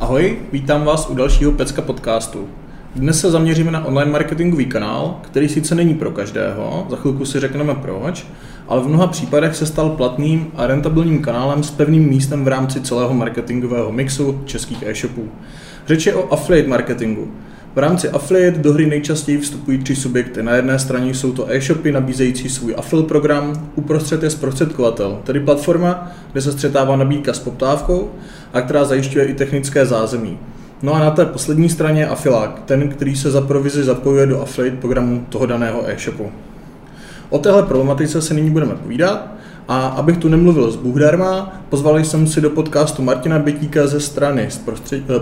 Ahoj, vítám vás u dalšího Pecka podcastu. Dnes se zaměříme na online marketingový kanál, který sice není pro každého, za chvilku si řekneme proč, ale v mnoha případech se stal platným a rentabilním kanálem s pevným místem v rámci celého marketingového mixu českých e-shopů. Řeč je o affiliate marketingu. V rámci affiliate do hry nejčastěji vstupují tři subjekty. Na jedné straně jsou to e-shopy nabízející svůj affil program, uprostřed je zprostředkovatel, tedy platforma, kde se střetává nabídka s poptávkou a která zajišťuje i technické zázemí. No a na té poslední straně je afilák, ten, který se za provizi zapojuje do affiliate programu toho daného e-shopu. O téhle problematice se nyní budeme povídat a abych tu nemluvil z Bůhdarma, pozval jsem si do podcastu Martina Bětíka ze strany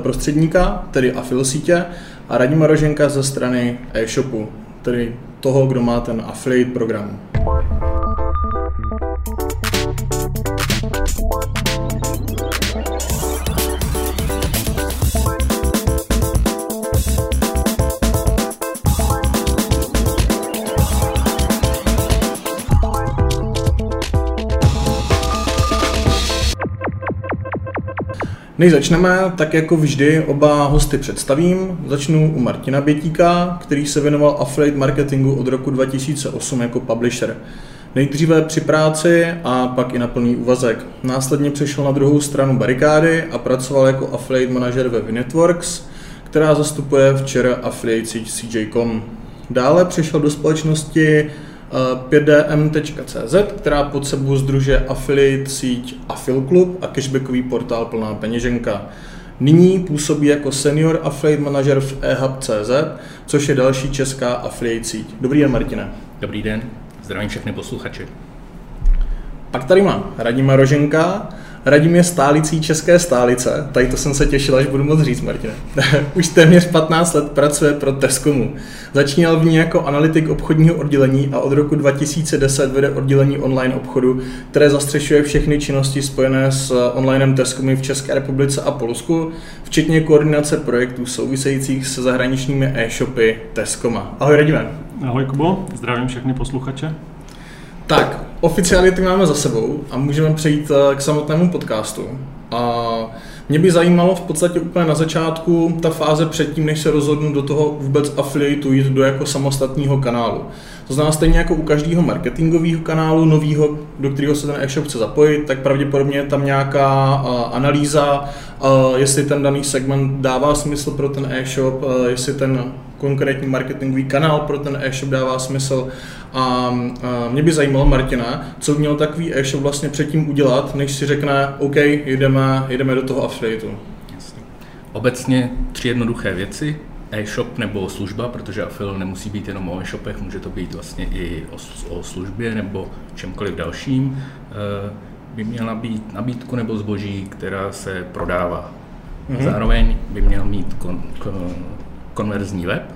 prostředníka, tedy Afil sítě, a Radima Roženka ze strany e-shopu, tedy toho, kdo má ten affiliate program. Než začneme, tak jako vždy oba hosty představím. Začnu u Martina Bětíka, který se věnoval affiliate marketingu od roku 2008 jako publisher. Nejdříve při práci a pak i na plný úvazek. Následně přešel na druhou stranu barikády a pracoval jako affiliate manažer ve Vinetworks, která zastupuje včera affiliate CJ.com. Dále přešel do společnosti 5dm.cz, která pod sebou združuje affiliate síť Affil Club a cashbackový portál plná peněženka. Nyní působí jako senior affiliate manager v ehub.cz, což je další česká affiliate síť. Dobrý den, Martina. Dobrý den, zdravím všechny posluchače. Pak tady má Radima Roženka, Radim je stálicí české stálice, tady to jsem se těšil, až budu moc říct, Martine. Už téměř 15 let pracuje pro Teskomu. Začínal v ní jako analytik obchodního oddělení a od roku 2010 vede oddělení online obchodu, které zastřešuje všechny činnosti spojené s onlinem Teskomy v České republice a Polsku, včetně koordinace projektů souvisejících se zahraničními e-shopy Teskoma. Ahoj Radime. Ahoj Kubo, zdravím všechny posluchače. Tak, oficiality máme za sebou a můžeme přejít eh, k samotnému podcastu. A mě by zajímalo v podstatě úplně na začátku ta fáze předtím, než se rozhodnu do toho vůbec affiliatu jít do jako samostatného kanálu. To znamená stejně jako u každého marketingového kanálu nového, do kterého se ten e-shop chce zapojit, tak pravděpodobně je tam nějaká uh, analýza, uh, jestli ten daný segment dává smysl pro ten e-shop, jestli ten konkrétní marketingový kanál pro ten e-shop dává smysl. A, a mě by zajímalo, Martina, co měl takový e-shop vlastně předtím udělat, než si řekne, OK, jdeme, jdeme do toho affiliatu. Obecně tři jednoduché věci e-shop nebo služba, protože afil nemusí být jenom o e-shopech, může to být vlastně i o, o službě nebo čemkoliv dalším, e, by měla být nabídku nebo zboží, která se prodává. Mm-hmm. Zároveň by měl mít kon, kon, konverzní web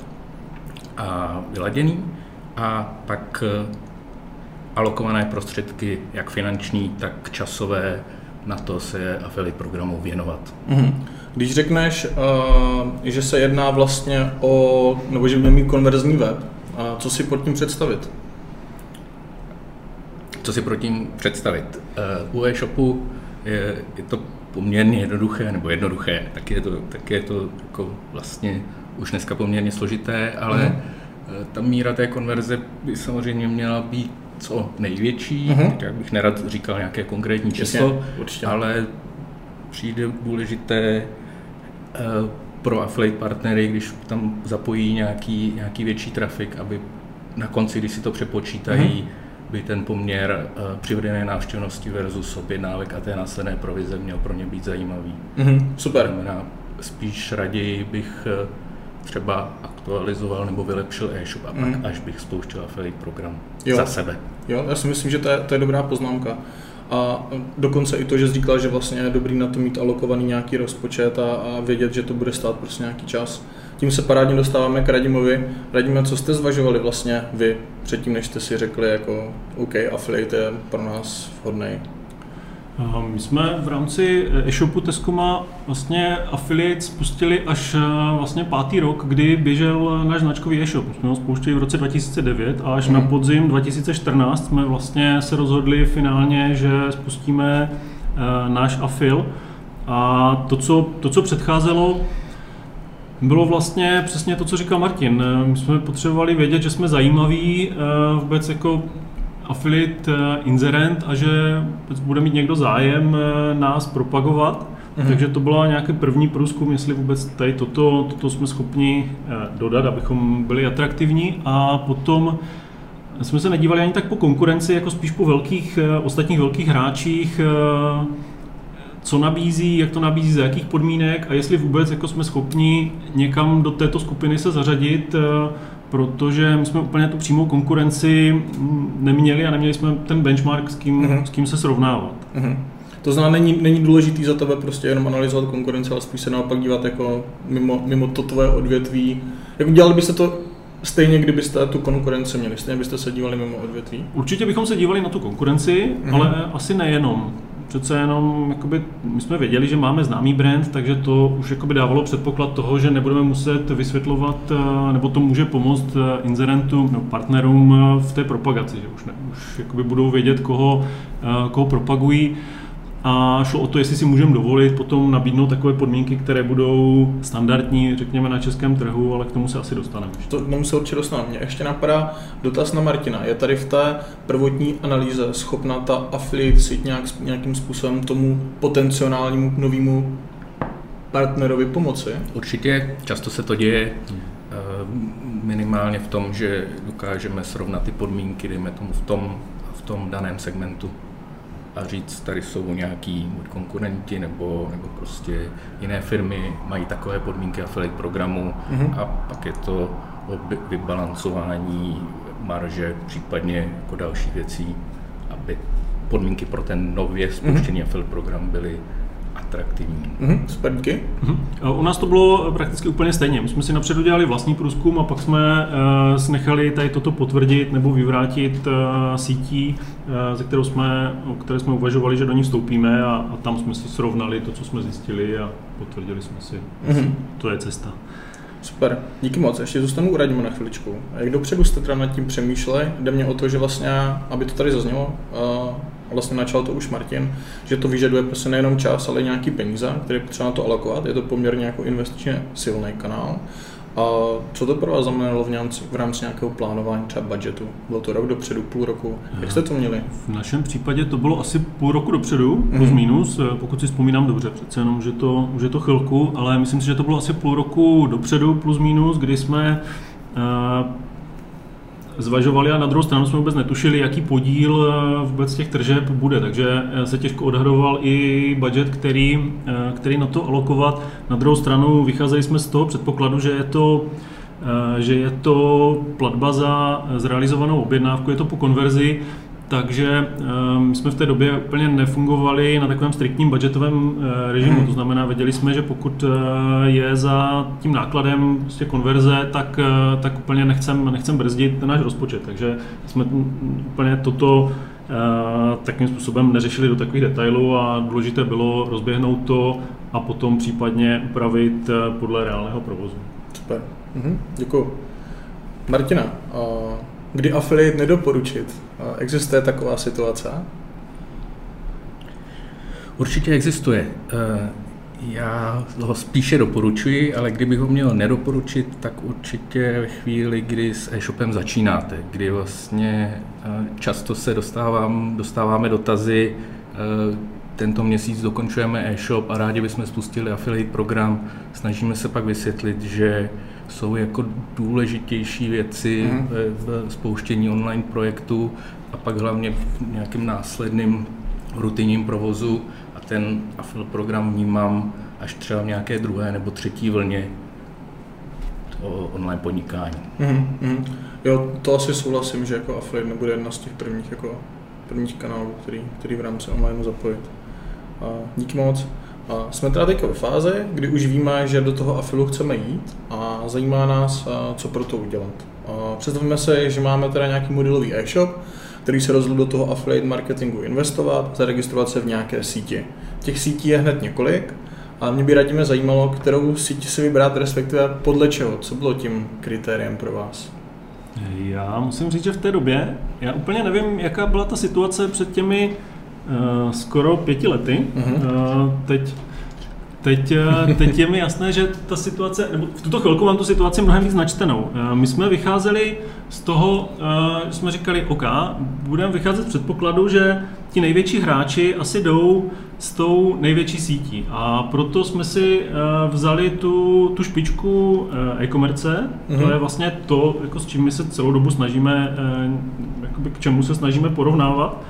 a vyladěný a pak e, alokované prostředky, jak finanční, tak časové, na to se affiliate programu věnovat. Mm-hmm. Když řekneš, uh, že se jedná vlastně o, nebo že by mít konverzní web, co si pod tím představit? Co si pod tím představit? Uh, u e-shopu je, je to poměrně jednoduché, nebo jednoduché, tak je to, tak je to jako vlastně už dneska poměrně složité, ale uh-huh. ta míra té konverze by samozřejmě měla být co největší, uh-huh. tak bych nerad říkal nějaké konkrétní číslo, ale přijde důležité Eh, pro affiliate partnery, když tam zapojí nějaký, nějaký větší trafik, aby na konci, když si to přepočítají, mm-hmm. by ten poměr uh, přivedené návštěvnosti versus objednávek a té následné provize měl pro ně být zajímavý. Mm-hmm. Super. Znamená, spíš raději bych uh, třeba aktualizoval nebo vylepšil e-shop a mm. pak až bych spouštěl affiliate program jo. za sebe. Jo, já si myslím, že to je, to je dobrá poznámka. A dokonce i to, že jsi říkal, že vlastně je dobrý na to mít alokovaný nějaký rozpočet a, a vědět, že to bude stát prostě nějaký čas. Tím se parádně dostáváme k Radimovi. Radíme, co jste zvažovali vlastně vy předtím, než jste si řekli jako OK, affiliate je pro nás vhodný? My jsme v rámci e-shopu Tescoma vlastně affiliate spustili až e, vlastně pátý rok, kdy běžel náš značkový e-shop. Jsme ho spouštěli v roce 2009 a až mm. na mhm. podzim 2014 jsme vlastně se rozhodli finálně, že spustíme náš afil. A to, co, to, co předcházelo, bylo vlastně přesně to, co říkal Martin. My jsme potřebovali vědět, že jsme zajímaví vůbec jako affiliate inzerent a že bude mít někdo zájem nás propagovat. Mm-hmm. Takže to byla nějaký první průzkum, jestli vůbec tady toto, toto jsme schopni dodat, abychom byli atraktivní. A potom jsme se nedívali ani tak po konkurenci, jako spíš po velkých, eh, ostatních velkých hráčích, eh, co nabízí, jak to nabízí, za jakých podmínek a jestli vůbec jako jsme schopni někam do této skupiny se zařadit, eh, protože my jsme úplně tu přímou konkurenci neměli a neměli jsme ten benchmark, s kým, uh-huh. s kým se srovnávat. Uh-huh. To znamená, není, není důležitý za tebe prostě jenom analyzovat konkurenci, ale spíš se naopak dívat jako mimo, mimo to tvoje odvětví. Jako dělali byste to Stejně, kdybyste tu konkurenci měli, stejně byste se dívali mimo odvětví? Určitě bychom se dívali na tu konkurenci, mm-hmm. ale asi nejenom. Přece jenom, jakoby, my jsme věděli, že máme známý brand, takže to už jakoby dávalo předpoklad toho, že nebudeme muset vysvětlovat, eh, nebo to může pomoct eh, inzerentům, no, partnerům eh, v té propagaci, že už, ne, už jakoby budou vědět, koho, koho propagují a šlo o to, jestli si můžeme dovolit potom nabídnout takové podmínky, které budou standardní, řekněme, na českém trhu, ale k tomu se asi dostaneme. To tomu se určitě dostaneme. Mě ještě napadá dotaz na Martina. Je tady v té prvotní analýze schopná ta affiliate sít nějak, nějakým způsobem tomu potenciálnímu novému partnerovi pomoci? Určitě, často se to děje eh, minimálně v tom, že dokážeme srovnat ty podmínky, dejme tomu v tom, v tom daném segmentu a říct, tady jsou nějaký konkurenti nebo, nebo prostě jiné firmy mají takové podmínky affiliate programu mm-hmm. a pak je to o vybalancování marže, případně jako další věcí, aby podmínky pro ten nově spouštěný mm-hmm. affiliate program byly atraktivní. Mm-hmm. Mm-hmm. U nás to bylo prakticky úplně stejně. My jsme si napřed udělali vlastní průzkum a pak jsme uh, nechali tady toto potvrdit nebo vyvrátit uh, sítí, uh, ze kterou jsme, o které jsme uvažovali, že do ní vstoupíme a, a tam jsme si srovnali to, co jsme zjistili a potvrdili jsme si, mm-hmm. to je cesta. Super, díky moc. Ještě zůstanu u Radima na chviličku. Jak dopředu jste teda nad tím přemýšleli? Jde mě o to, že vlastně, aby to tady zaznělo, uh, vlastně načal to už Martin, že to vyžaduje prostě nejenom čas, ale i nějaký peníze, které potřeba na to alokovat. Je to poměrně jako investičně silný kanál. A co to pro vás znamenalo v, němci, v rámci nějakého plánování třeba budgetu? Bylo to rok dopředu, půl roku? Jak jste to měli? V našem případě to bylo asi půl roku dopředu, plus mm-hmm. minus, pokud si vzpomínám dobře, přece jenom, že to, už je to chvilku, ale myslím si, že to bylo asi půl roku dopředu, plus minus, kdy jsme uh, zvažovali a na druhou stranu jsme vůbec netušili, jaký podíl eh, vůbec těch tržeb bude, takže eh, se těžko odhadoval i budget, který, eh, který na to alokovat. Na druhou stranu vycházeli jsme z toho předpokladu, že je to že je to platba za zrealizovanou objednávku, je to po konverzi, takže um, jsme v té době úplně nefungovali na takovém striktním budgetovém uh, režimu. To znamená, věděli jsme, že pokud uh, je za tím nákladem prostě konverze, tak, tak úplně nechcem, nechcem brzdit náš rozpočet. Takže jsme úplně toto takým způsobem neřešili do takových detailů a důležité bylo rozběhnout to a potom případně upravit podle reálného provozu. Super. Mhm. Děkuji. Martina, kdy affiliate nedoporučit. Existuje taková situace? Určitě existuje. Eh, já ho spíše doporučuji, ale kdybych ho měl nedoporučit, tak určitě ve chvíli, kdy s e-shopem začínáte, kdy vlastně eh, často se dostávám, dostáváme dotazy, eh, tento měsíc dokončujeme e-shop a rádi bychom spustili affiliate program. Snažíme se pak vysvětlit, že jsou jako důležitější věci mm. v spouštění online projektu a pak hlavně v nějakým následným rutinním provozu a ten affiliate program vnímám až třeba v nějaké druhé nebo třetí vlně toho online podnikání. Mm, mm. Jo, to asi souhlasím, že jako affiliate nebude jedna z těch prvních, jako prvních kanálů, který, který v rámci online zapojit. A díky moc. A jsme teda teďka ve fázi, kdy už víme, že do toho afilu chceme jít a zajímá nás, co pro to udělat. Představíme se, že máme teda nějaký modelový e-shop, který se rozhodl do toho affiliate marketingu investovat, zaregistrovat se v nějaké síti. Těch sítí je hned několik a mě by radíme zajímalo, kterou síť si vybrat, respektive podle čeho, co bylo tím kritériem pro vás. Já musím říct, že v té době, já úplně nevím, jaká byla ta situace před těmi uh, skoro pěti lety. Uh-huh. Uh, teď Teď, eh, teď je mi jasné, že ta situace, nebo v tuto chvilku mám tu situaci mnohem víc načtenou. My jsme vycházeli z toho, že jsme říkali, OK, budeme vycházet z předpokladu, že ti největší hráči asi jdou s tou největší sítí. A proto jsme si vzali tu, tu špičku e-commerce, mm-hmm. to mhm. je vlastně to, jako s čím my se celou dobu snažíme, k čemu se snažíme porovnávat.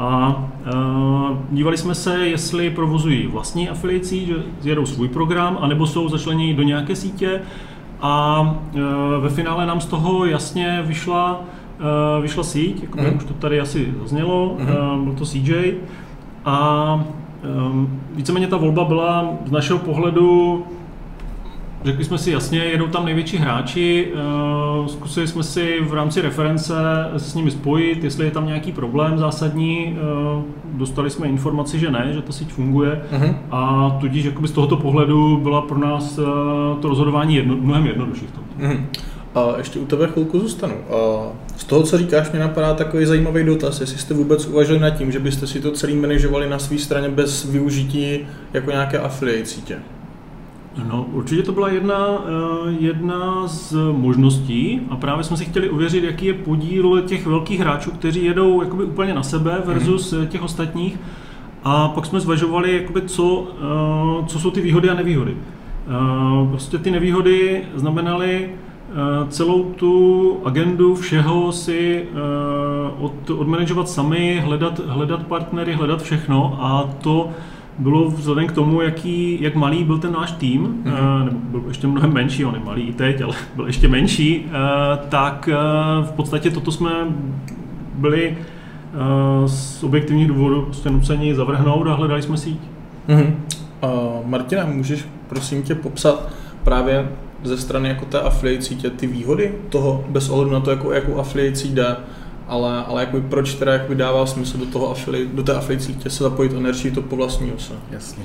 A uh, dívali jsme se, jestli provozují vlastní afiliací, že jedou svůj program, anebo jsou začleněni do nějaké sítě. A uh, ve finále nám z toho jasně vyšla, uh, vyšla síť, jako mm. už to tady asi zaznělo, mm. uh, byl to CJ. A um, víceméně ta volba byla z našeho pohledu Řekli jsme si jasně, jedou tam největší hráči, eh, zkusili jsme si v rámci reference se s nimi spojit, jestli je tam nějaký problém zásadní. Eh, dostali jsme informaci, že ne, že ta síť funguje uh-huh. a tudíž jakoby z tohoto pohledu byla pro nás eh, to rozhodování jedno, mnohem jednodušší v tom. Uh-huh. A ještě u tebe chvilku zůstanu. A z toho, co říkáš, mě napadá takový zajímavý dotaz, jestli jste vůbec uvažovali nad tím, že byste si to celý manažovali na své straně bez využití jako nějaké affiliate sítě. No, určitě to byla jedna, eh, jedna z možností a právě jsme si chtěli uvěřit, jaký je podíl těch velkých hráčů, kteří jedou jakoby úplně na sebe versus mm-hmm. těch ostatních. A pak jsme zvažovali, jakoby co, eh, co jsou ty výhody a nevýhody. Prostě ty nevýhody znamenaly celou tu agendu všeho si od, odmanagovat sami, hledat, hledat partnery, hledat všechno a to bylo vzhledem k tomu, jaký, jak malý byl ten náš tým, mm-hmm. nebo byl ještě mnohem menší, on je malý i teď, ale byl ještě menší, eh, tak eh, v podstatě toto jsme byli z objektivních důvodů prostě nuceni zavrhnout a hledali jsme síť. Mm-hmm. Uh, Martina, můžeš prosím tě popsat právě ze strany jako té affiliate sítě ty výhody toho, bez ohledu na to, jako, jakou affiliate jde, ale, ale jakoby proč teda jakoby dává smysl do, toho affiliate, do té affiliate sítě se zapojit a neřešit to po vlastní ose? Jasně.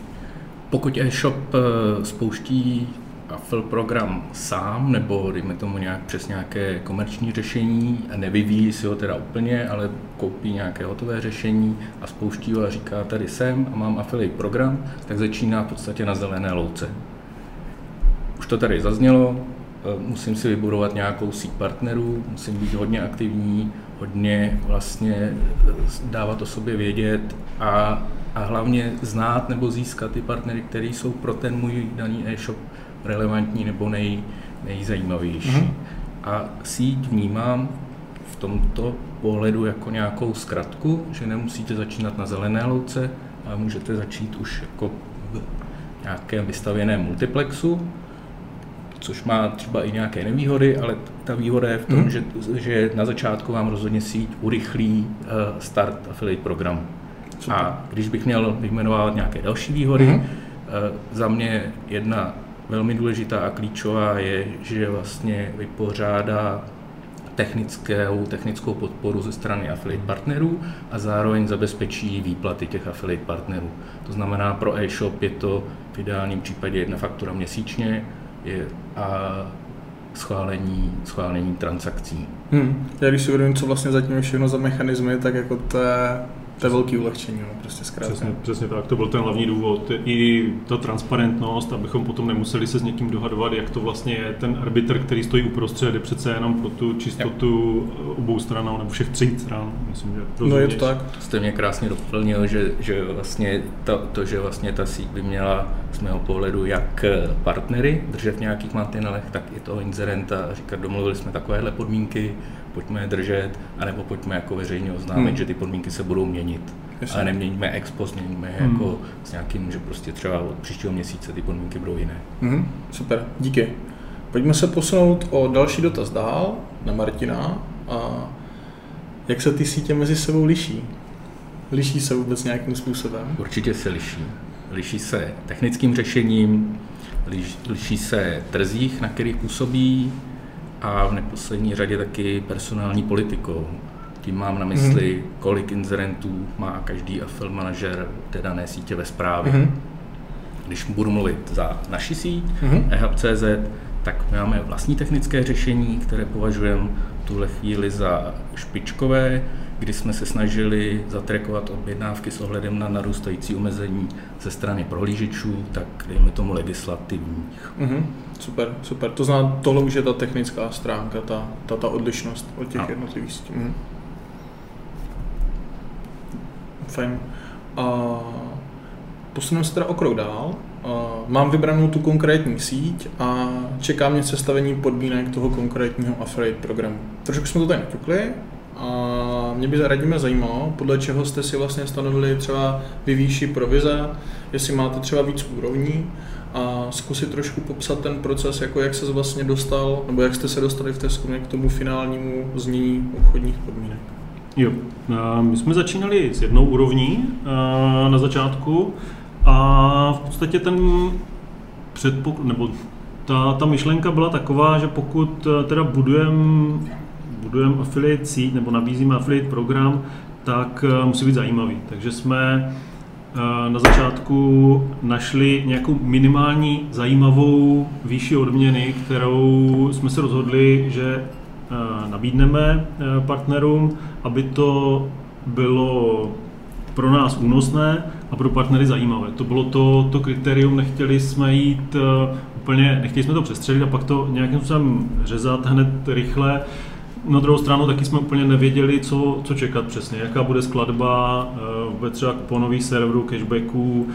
Pokud e-shop eh, spouští affil program sám, nebo dejme tomu nějak přes nějaké komerční řešení a nevyvíjí si ho teda úplně, ale koupí nějaké hotové řešení a spouští ho a říká tady jsem a mám affiliate program, tak začíná v podstatě na zelené louce. Už to tady zaznělo, musím si vybudovat nějakou síť partnerů, musím být hodně aktivní, hodně vlastně dávat o sobě vědět a, a hlavně znát nebo získat ty partnery, které jsou pro ten můj daný e-shop relevantní nebo nej, nejzajímavější. Mm-hmm. A síť vnímám v tomto pohledu jako nějakou zkratku, že nemusíte začínat na zelené louce, ale můžete začít už jako v nějakém vystavěném multiplexu, což má třeba i nějaké nevýhody, ale ta výhoda je v tom, mm. že, že na začátku vám rozhodně síť urychlí uh, start affiliate programu. Super. A když bych měl vyjmenovat nějaké další výhody, mm. za mě jedna velmi důležitá a klíčová je, že vlastně vypořádá technickou, technickou podporu ze strany affiliate partnerů a zároveň zabezpečí výplaty těch affiliate partnerů. To znamená, pro e-shop je to v ideálním případě jedna faktura měsíčně, je, a schválení, schválení transakcí. Hmm. Já když si uvědomím, co vlastně zatím je všechno za mechanismy, tak jako to je to je velký ulehčení, no, prostě zkrátka. Přesně, přesně tak, to byl ten hlavní důvod. I ta transparentnost, abychom potom nemuseli se s někým dohadovat, jak to vlastně je ten arbitr, který stojí uprostřed, je přece jenom pro tu čistotu jo. obou stran, nebo všech tří stran. Myslím, že no je to tak. Jste mě krásně doplnil, že, že vlastně to, to, že vlastně ta síť by měla z mého pohledu jak partnery držet v nějakých mantinelech, tak i toho inzerenta říkat, domluvili jsme takovéhle podmínky, pojďme je držet, anebo pojďme jako veřejně oznámit, hmm. že ty podmínky se budou měnit. Jasně. Ale neměníme ex post, měníme hmm. jako s nějakým, že prostě třeba od příštího měsíce ty podmínky budou jiné. Hmm. Super, díky. Pojďme se posunout o další dotaz dál na Martina. A jak se ty sítě mezi sebou liší? Liší se vůbec nějakým způsobem? Určitě se liší. Liší se technickým řešením, liš, liší se trzích, na kterých působí, a v neposlední řadě taky personální politikou. Tím mám na mysli, mm. kolik inzerentů má každý affiliate manažer té dané sítě ve správě. Mm. Když budu mluvit za naši síť, mm. ehub.cz, tak my máme vlastní technické řešení, které považujeme tuhle chvíli za špičkové. Kdy jsme se snažili zatrekovat objednávky s ohledem na narůstající omezení ze strany prohlížečů, tak dejme tomu legislativních. Mm-hmm. Super, super. To znamená, tohle už je ta technická stránka, ta, ta, ta odlišnost od těch no. jednotlivých. Mm. Fajn. A posuneme se teda o krok dál. Mám vybranou tu konkrétní síť a čeká mě sestavení podmínek toho konkrétního affiliate programu. Trošku jsme to tady naťukli, a mě by radíme zajímalo, podle čeho jste si vlastně stanovili třeba vyvýši provize, jestli máte třeba víc úrovní a zkusit trošku popsat ten proces, jako jak se vlastně dostal, nebo jak jste se dostali v té skupině k tomu finálnímu znění obchodních podmínek. Jo, my jsme začínali s jednou úrovní na začátku a v podstatě ten předpok- nebo ta, ta myšlenka byla taková, že pokud teda budujeme budujeme affiliate síť nebo nabízíme affiliate program, tak eh, musí být zajímavý. Takže jsme eh, na začátku našli nějakou minimální zajímavou výši odměny, kterou jsme se rozhodli, že eh, nabídneme partnerům, aby to bylo pro nás únosné a pro partnery zajímavé. To bylo to, to kritérium, nechtěli jsme jít úplně, nechtěli jsme to přestřelit a pak to nějakým způsobem řezat hned rychle. Na druhou stranu taky jsme úplně nevěděli, co, co čekat přesně, jaká bude skladba eh, vůbec třeba kuponových serverů, cashbacků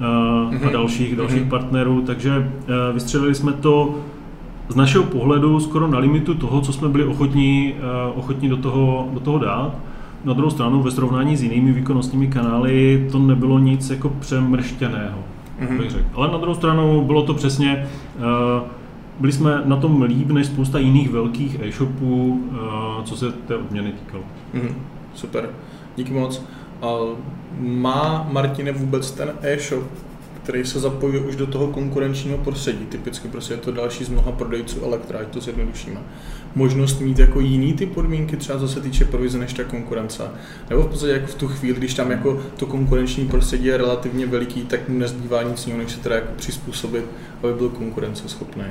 mm-hmm. a mhm. dalších, dalších mm-hmm. partnerů, takže eh, vystřelili jsme to z našeho pohledu skoro na limitu toho, co jsme byli ochotní, ochotní do, toho, do toho dát. Na druhou stranu, ve srovnání s jinými výkonnostními kanály, to nebylo nic jako přemrštěného, mm-hmm. bych řekl. Ale na druhou stranu bylo to přesně uh, byli jsme na tom líp než spousta jiných velkých e-shopů, eh, co se té odměny týkalo. Mm, super, díky moc. Má Martine vůbec ten e-shop, který se zapojuje už do toho konkurenčního prostředí, typicky prostě je to další z mnoha prodejců elektra, ať to zjednodušíme, možnost mít jako jiný ty podmínky, třeba co se týče provize než ta konkurence. Nebo v podstatě jako v tu chvíli, když tam jako to konkurenční prostředí je relativně veliký, tak mu nezbývá nic jiného, než se teda jako přizpůsobit, aby byl konkurenceschopný.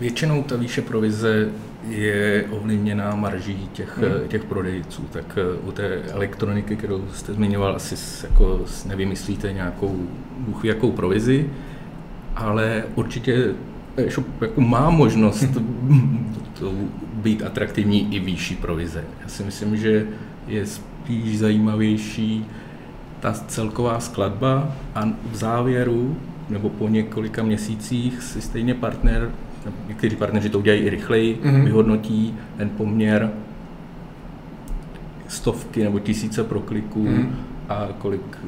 Většinou ta výše provize je ovlivněná marží těch, hmm. těch prodejců. Tak eh, u té elektroniky, kterou jste zmiňoval, asi jako nevymyslíte nějakou bůh jakou provizi, ale určitě shop jako má možnost to být atraktivní i výšší provize. Já si myslím, že je spíš zajímavější ta celková skladba a v závěru nebo po několika měsících si stejně partner někteří partneři to udělají i rychleji, mm-hmm. vyhodnotí ten poměr stovky nebo tisíce prokliků mm-hmm. a kolik,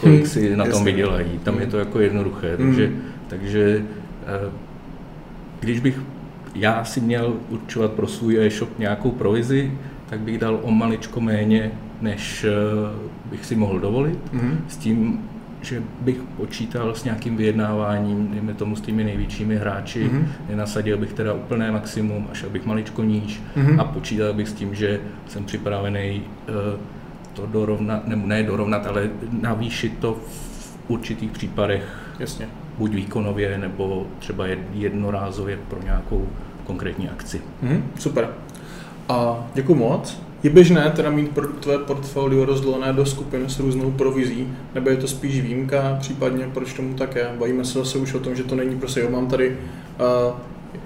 kolik si na tom vydělají. Tam mm-hmm. je to jako jednoduché. Mm-hmm. Takže, takže eh, když bych já si měl určovat pro svůj e-shop nějakou provizi, tak bych dal o maličko méně, než eh, bych si mohl dovolit. Mm-hmm. S tím že bych počítal s nějakým vyjednáváním, dejme tomu s těmi největšími hráči, mm-hmm. nenasadil bych teda úplné maximum, až abych maličko níž mm-hmm. a počítal bych s tím, že jsem připravený uh, to dorovnat, nebo ne dorovnat, ale navýšit to v určitých případech, Jasně. buď výkonově, nebo třeba jednorázově pro nějakou konkrétní akci. Mm-hmm. Super. A děkuji moc. Je běžné teda mít pro tvé portfolio rozdělené do skupin s různou provizí, nebo je to spíš výjimka, případně proč tomu také? Bavíme se zase už o tom, že to není prostě, jo, mám tady uh,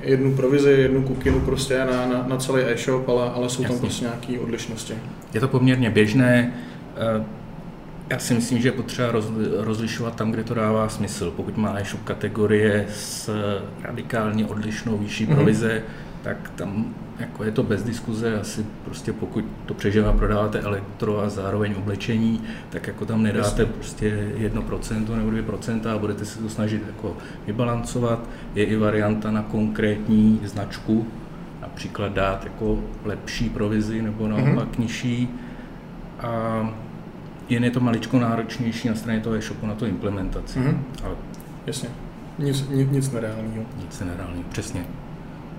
jednu provizi, jednu kukinu prostě na, na, na celý e-shop, ale, ale jsou Jasně. tam prostě nějaké odlišnosti. Je to poměrně běžné. Uh, já si myslím, že je potřeba rozlišovat tam, kde to dává smysl. Pokud má e-shop kategorie s radikálně odlišnou výšší mhm. provize, mm-hmm tak tam jako je to bez diskuze, asi prostě pokud to přežívá prodáváte elektro a zároveň oblečení, tak jako tam nedáte prostě 1% nebo 2% a budete se to snažit jako vybalancovat. Je i varianta na konkrétní značku, například dát jako lepší provizi nebo naopak mm-hmm. nižší. A jen je to maličko náročnější na straně toho e-shopu na to implementaci. Mm-hmm. Ale... Jasně. Nic, nic, nic nereálního. Nic nereálního, přesně.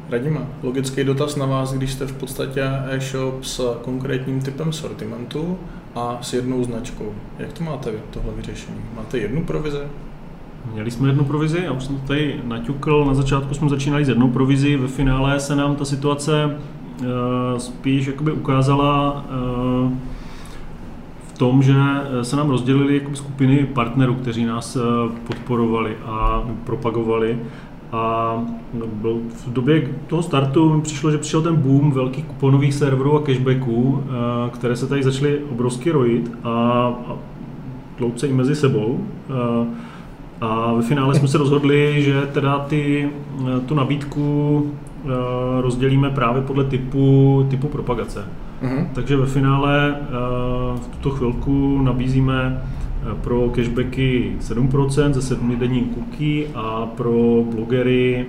Radima, logický dotaz na vás, když jste v podstatě e-shop s konkrétním typem sortimentu a s jednou značkou. Jak to máte tohle vyřešení? Máte jednu provizi? Měli jsme jednu provizi, já už jsem to tady naťukl, na začátku jsme začínali s jednou provizi, ve finále se nám ta situace spíš jakoby ukázala v tom, že se nám rozdělili skupiny partnerů, kteří nás podporovali a propagovali a byl v době toho startu mi přišlo, že přišel ten boom velkých kuponových serverů a cashbacků, eh, které se tady začaly obrovsky rojit a, a tlouce i mezi sebou. A, eh, a ve finále jsme se rozhodli, že teda ty, eh, tu nabídku rozdělíme právě podle typu, typu propagace. Mm-hmm. Takže ve finále v tuto chvilku nabízíme pro cashbacky 7% ze 7 denní cookie a pro blogery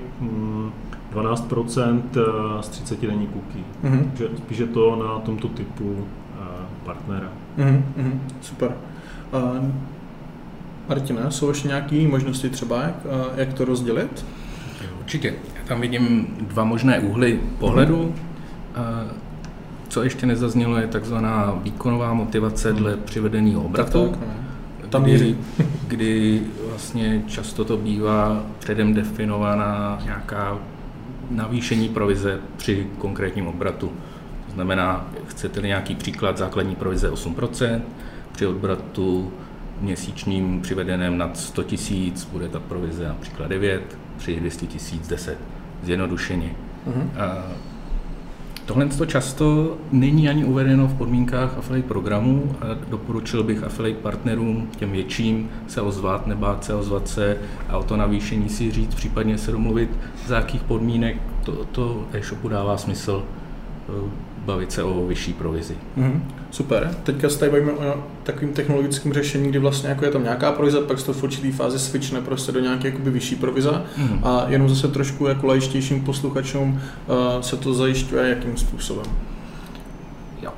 12% mm, eh, z 30 denní cookie. Mm-hmm. Takže spíš je to na tomto typu eh, partnera. Mm-hmm. Super. Uh, Martina, jsou ještě nějaké možnosti třeba, jak, jak to rozdělit? Určitě. Já tam vidím dva možné úhly pohledu. Mm-hmm. Co ještě nezaznělo, je takzvaná výkonová motivace mm. dle přivedeného obratu. Tak, tak, ne tam míří. Kdy vlastně často to bývá předem definovaná nějaká navýšení provize při konkrétním obratu. To znamená, chcete-li nějaký příklad, základní provize 8%, při obratu měsíčním přivedeném nad 100 tisíc bude ta provize například 9, při 200 tisíc 10, zjednodušeně. Uh-huh. Tohle to často není ani uvedeno v podmínkách affiliate programů a doporučil bych affiliate partnerům, těm větším, se ozvat, nebát se ozvat se a o to navýšení si říct, případně se domluvit, za jakých podmínek. To, to e-shopu dává smysl bavit se o vyšší provizi. Mm, super. Teďka se tady bavíme o takovým technologickým řešení, kdy vlastně jako je tam nějaká provize, pak se to v určitý fázi switchne prostě do nějaké jakoby vyšší provize mm. a jenom zase trošku jako lajištějším posluchačům uh, se to zajišťuje jakým způsobem. Jo.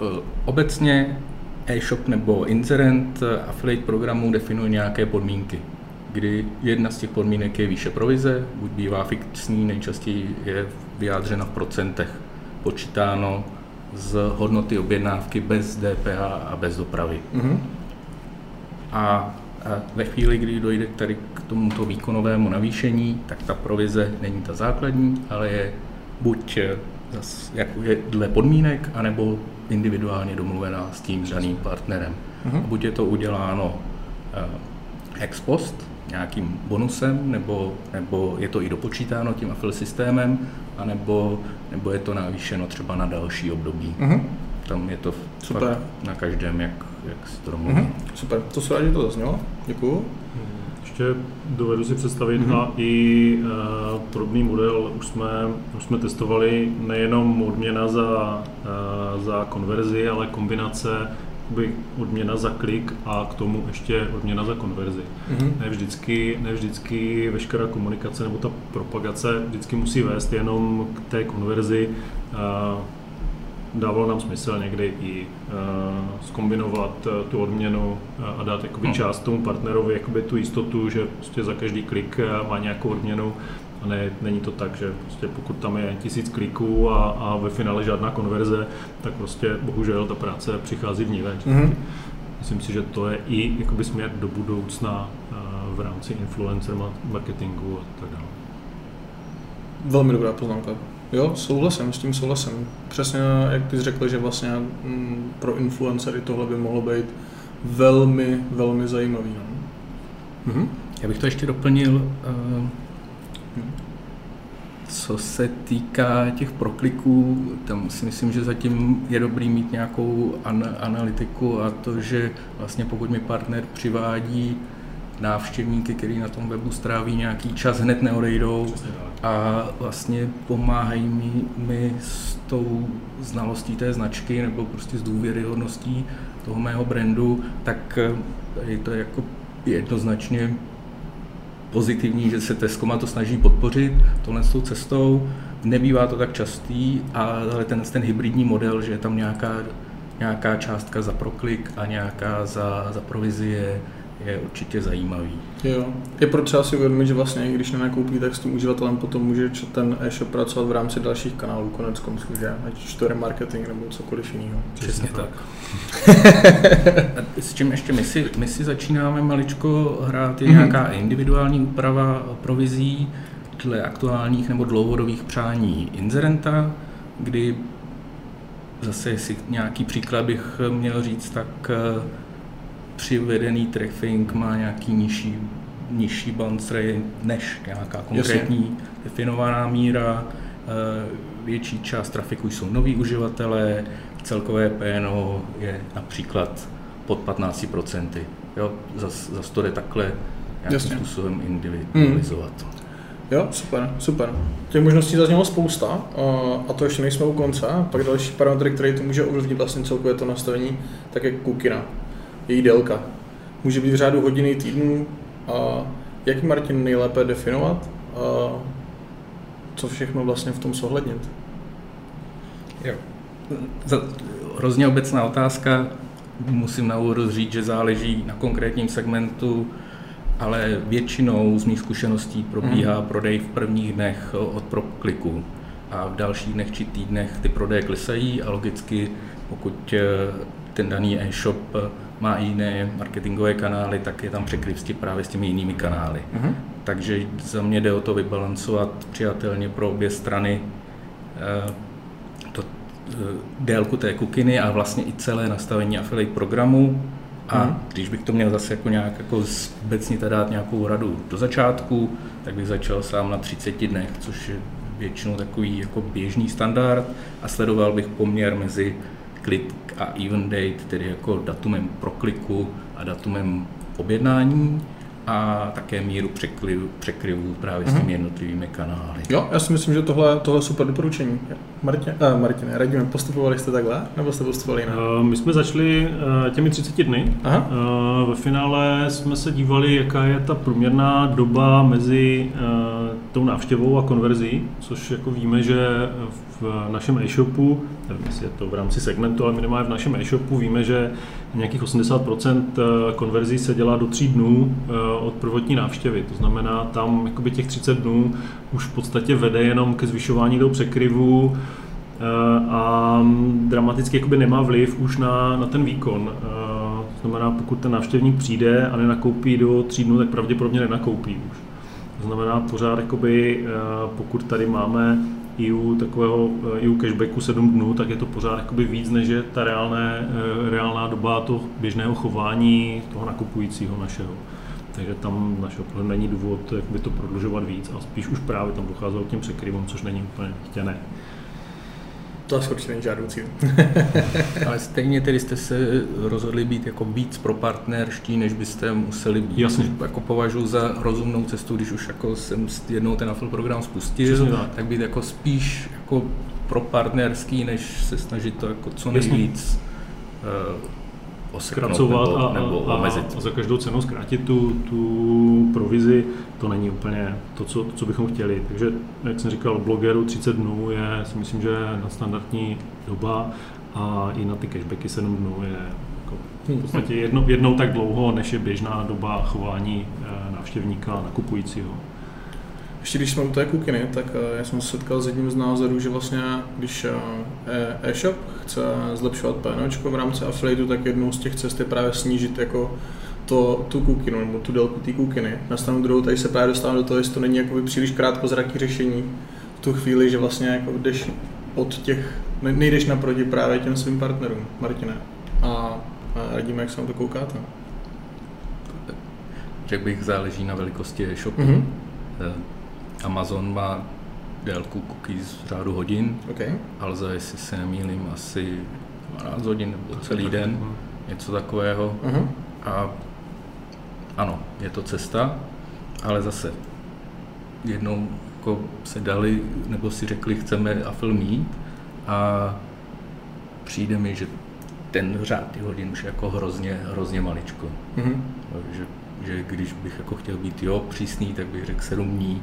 Uh, obecně e-shop nebo inzerent eh, affiliate programu definuje nějaké podmínky kdy jedna z těch podmínek je výše provize, buď bývá fixní, nejčastěji je vyjádřena v procentech počítáno z hodnoty objednávky bez DPH a bez dopravy. Mm-hmm. A ve chvíli, kdy dojde tady k tomuto výkonovému navýšení, tak ta provize není ta základní, ale je buď eh, jako je dle podmínek, anebo individuálně domluvená s tím daným partnerem. Mm-hmm. buď je to uděláno uh, ex post, nějakým bonusem, nebo, nebo je to i dopočítáno tím affil systémem, anebo, nebo je to navýšeno třeba na další období. Mm-hmm. Tam je to Super. na každém, jak, jak si to domluví. Mm-hmm. Super, to se rád, že to zaznělo. Děkuju. Ještě dovedu si představit mm-hmm. a i uh, podobný model už jsme, už jsme testovali nejenom odměna za, uh, za konverzi, ale kombinace by odměna za klik a k tomu ještě odměna za konverzi. Mm-hmm. Ne, vždycky, ne vždycky veškerá komunikace nebo ta propagace vždycky musí vést jenom k té konverzi. Dávalo nám smysl někdy i skombinovat tu odměnu a dát jakoby, mm. část tomu partnerovi jakoby, tu jistotu, že prostě za každý klik má nějakou odměnu a ne, není to tak, že prostě pokud tam je tisíc kliků a, a ve finále žádná konverze, tak prostě bohužel ta práce přichází v ní Mm-hmm. Myslím si, že to je i jakoby směr do budoucna uh, v rámci influencer marketingu a tak dále. Velmi dobrá poznámka. Jo, souhlasím, s tím souhlasím. Přesně jak ty jsi řekl, že vlastně m, mm, pro influencery tohle by mohlo být velmi, velmi zajímavý. No. Mm-hmm. Já bych to ještě doplnil. Uh co se týká těch prokliků, tam si myslím, že zatím je dobrý mít nějakou an- analytiku a to, že vlastně pokud mi partner přivádí návštěvníky, který na tom webu stráví nějaký čas, hned neodejdou a vlastně pomáhají mi, mi s tou znalostí té značky nebo prostě s důvěryhodností toho mého brandu, tak je to jako jednoznačně pozitivní, že se Tesco to snaží podpořit tohle s tou cestou. Nebývá to tak častý, ale ten, ten hybridní model, že je tam nějaká, nějaká částka za proklik a nějaká za, za provizi je, je určitě zajímavý. Jo. Je potřeba si uvědomit, že vlastně, když nenakoupí, tak s tím uživatelem potom může ten e-shop pracovat v rámci dalších kanálů, konec konců, že? Ať už to je marketing nebo cokoliv jiného. Přesně tak. S čím ještě my si, my si začínáme maličko hrát, je mm-hmm. nějaká individuální úprava provizí dle aktuálních nebo dlouhodobých přání inzerenta. kdy zase, jestli nějaký příklad bych měl říct, tak eh, přivedený tracking má nějaký nižší, nižší bounce rate než nějaká konkrétní Jasně. definovaná míra. Eh, větší část trafiku jsou noví uživatelé, celkové PNO je například pod 15%. Jo, zas, zas to jde takhle nějakým Jasně. způsobem individualizovat. Hmm. Jo, super, super. Těch možností zaznělo spousta a to ještě nejsme u konce. Pak další parametry, který to může ovlivnit vlastně celkové to nastavení, tak je kukina, její délka. Může být v řádu hodiny, týdnů. A jak Martin nejlépe definovat? A co všechno vlastně v tom zohlednit? Jo. Hrozně obecná otázka. Musím na úvod říct, že záleží na konkrétním segmentu ale většinou z mých zkušeností probíhá hmm. prodej v prvních dnech od prokliku a v dalších dnech či týdnech ty prodeje klesají a logicky pokud eh, ten daný e-shop má i jiné marketingové kanály, tak je tam překryvstí právě s těmi jinými kanály. hmm Takže za mě jde o to vybalancovat přijatelně pro obě strany eh, to, eh, délku té kukiny a vlastně i celé nastavení affiliate programu, a hmm. když bych to měl zase jako nějak jako obecně dát nějakou radu do začátku, tak bych začal sám na 30 dnech, což je většinou takový jako běžný standard a sledoval bych poměr mezi klik a event date, tedy jako datumem prokliku a datumem objednání a také míru překryvu, překryvu právě mm-hmm. s těmi mhm. jednotlivými kanály. Jo, já si myslím, že tohle, tohle je super doporučení. Martin, uh, Martin, radíme, postupovali jste takhle, nebo jste postupovali jinak? Uh, my jsme začali uh, těmi 30 dny. Aha. Uh, ve finále jsme se dívali, jaká je ta průměrná doba mezi uh, tou návštěvou a konverzí, což jako víme, že v našem e-shopu, nevím, jestli je to v rámci segmentu, ale minimálně v našem e-shopu víme, že nějakých 80% eh, konverzí se dělá do tří dnů eh, od prvotní návštěvy. To znamená, tam jakoby těch 30 dnů už v podstatě vede jenom ke zvyšování toho překryvu eh, a dramaticky jakoby nemá vliv už na, na ten výkon. To znamená, pokud ten návštěvník přijde a nenakoupí do tří dnů, tak pravděpodobně nenakoupí už. To znamená pořád, jakoby, pokud tady máme i u takového i u cashbacku 7 dnů, tak je to pořád jakoby víc, než je ta reálné, reálná doba toho běžného chování toho nakupujícího našeho. Takže tam našeho pohledu není důvod jakoby to prodlužovat víc a spíš už právě tam docházelo k těm překryvům, což není úplně chtěné. To asi určitě není žádoucí. Ale stejně tedy jste se rozhodli být jako víc pro partnerští, než byste museli být. Jasně. Jako považuji za rozumnou cestu, když už jako jsem jednou ten Affle program spustil, tak. tak být jako spíš jako pro partnerský, než se snažit to jako co nejvíc uh, zkracovat nebo, a, nebo a, a, a za každou cenu zkrátit tu, tu provizi, to není úplně to co, co bychom chtěli. Takže, jak jsem říkal, blogeru 30 dnů je, si myslím, že nadstandardní doba a i na ty cashbacky 7 dnů je jako v podstatě jedno, jednou tak dlouho, než je běžná doba chování eh, návštěvníka nakupujícího. Ještě když jsme u té kukiny, tak eh, já jsem se setkal s jedním z názorů, že vlastně když eh, e-shop chce zlepšovat PNOčko v rámci affiliateu, tak jednou z těch cest je právě snížit jako to, tu kukinu nebo tu délku té kukiny. Na stranu druhou tady se právě dostává do toho, jestli to není jako příliš krátkozraký řešení v tu chvíli, že vlastně jako jdeš od těch, nejdeš naproti právě těm svým partnerům, Martine. A, a radíme, jak se na to koukáte. Řekl bych, záleží na velikosti e-shopu. Mm-hmm Amazon má délku cookies v řádu hodin, okay. ale jestli se nemýlím, asi 12 hodin nebo celý den, něco takového. Uh-huh. A ano, je to cesta, ale zase jednou jako se dali, nebo si řekli, chceme Afil mít a přijde mi, že ten řád těch hodin už je jako hrozně, hrozně maličko. Mm-hmm. Že, že když bych jako chtěl být jo přísný, tak bych řekl 7 dní,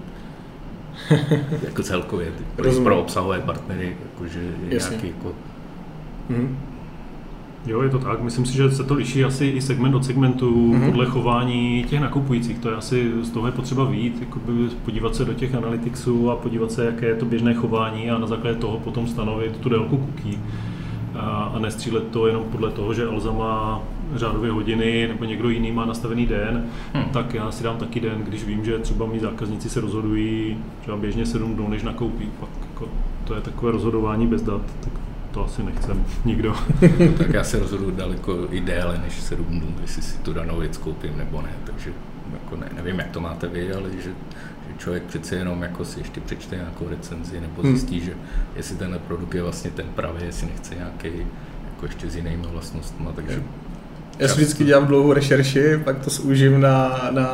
jako celkově, pro, pro obsahové partnery, jakože je Jasně. nějaký jako... Mm. Jo, je to tak. Myslím si, že se to liší asi i segment od segmentu mm-hmm. podle chování těch nakupujících. To je asi z toho je potřeba vít, jakoby podívat se do těch analyticsů a podívat se, jaké je to běžné chování a na základě toho potom stanovit tu délku cookie a nestřílet to jenom podle toho, že Alza má řádově hodiny nebo někdo jiný má nastavený den, hmm. tak já si dám taky den, když vím, že třeba mý zákazníci se rozhodují třeba běžně 7 dnů, než nakoupí, pak jako to je takové rozhodování bez dat, tak to asi nechcem nikdo. tak já se rozhodu daleko i déle než 7 dnů, jestli si tu danou věc koupím nebo ne, takže jako ne, nevím, jak to máte vy, ale že, že člověk přece jenom jako si ještě přečte nějakou recenzi nebo hmm. zjistí, hmm. že jestli tenhle produkt je vlastně ten pravý, jestli nechce nějaký jako ještě s jinými vlastnostmi, takže já si vždycky dělám dlouhou rešerši, pak to zúžím na, na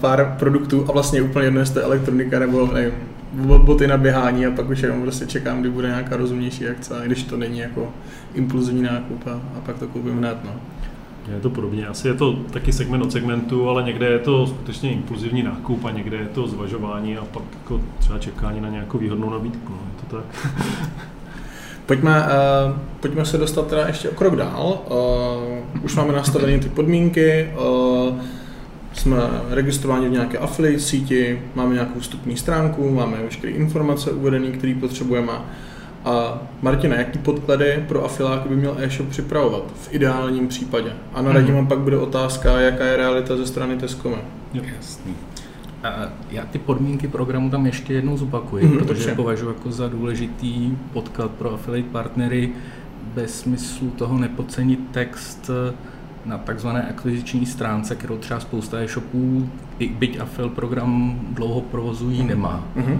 pár produktů a vlastně úplně jedno, jestli to je elektronika nebo nevím, boty na běhání a pak už jenom prostě čekám, kdy bude nějaká rozumnější akce, když to není jako impulzivní nákup a, a pak to koupím hned. No. Je to podobně, asi je to taky segment od segmentu, ale někde je to skutečně impulzivní nákup a někde je to zvažování a pak jako třeba čekání na nějakou výhodnou nabídku. No, je to tak. Pojďme, uh, pojďme se dostat teda ještě o krok dál. Uh, už máme nastavené ty podmínky, uh, jsme registrováni v nějaké affiliate síti, máme nějakou vstupní stránku, máme veškeré informace uvedené, které potřebujeme. A Martina, jaký podklady pro afiláky by měl e-shop připravovat v ideálním případě? A na mm-hmm. pak bude otázka, jaká je realita ze strany Tescome. Jasný. A já ty podmínky programu tam ještě jednou zopakuji, mm, protože je považuji jako za důležitý podklad pro affiliate partnery bez smyslu toho nepodcenit text na takzvané akviziční stránce, kterou třeba spousta e-shopů, i byť affil program dlouho provozují, mm. nemá. Mm-hmm.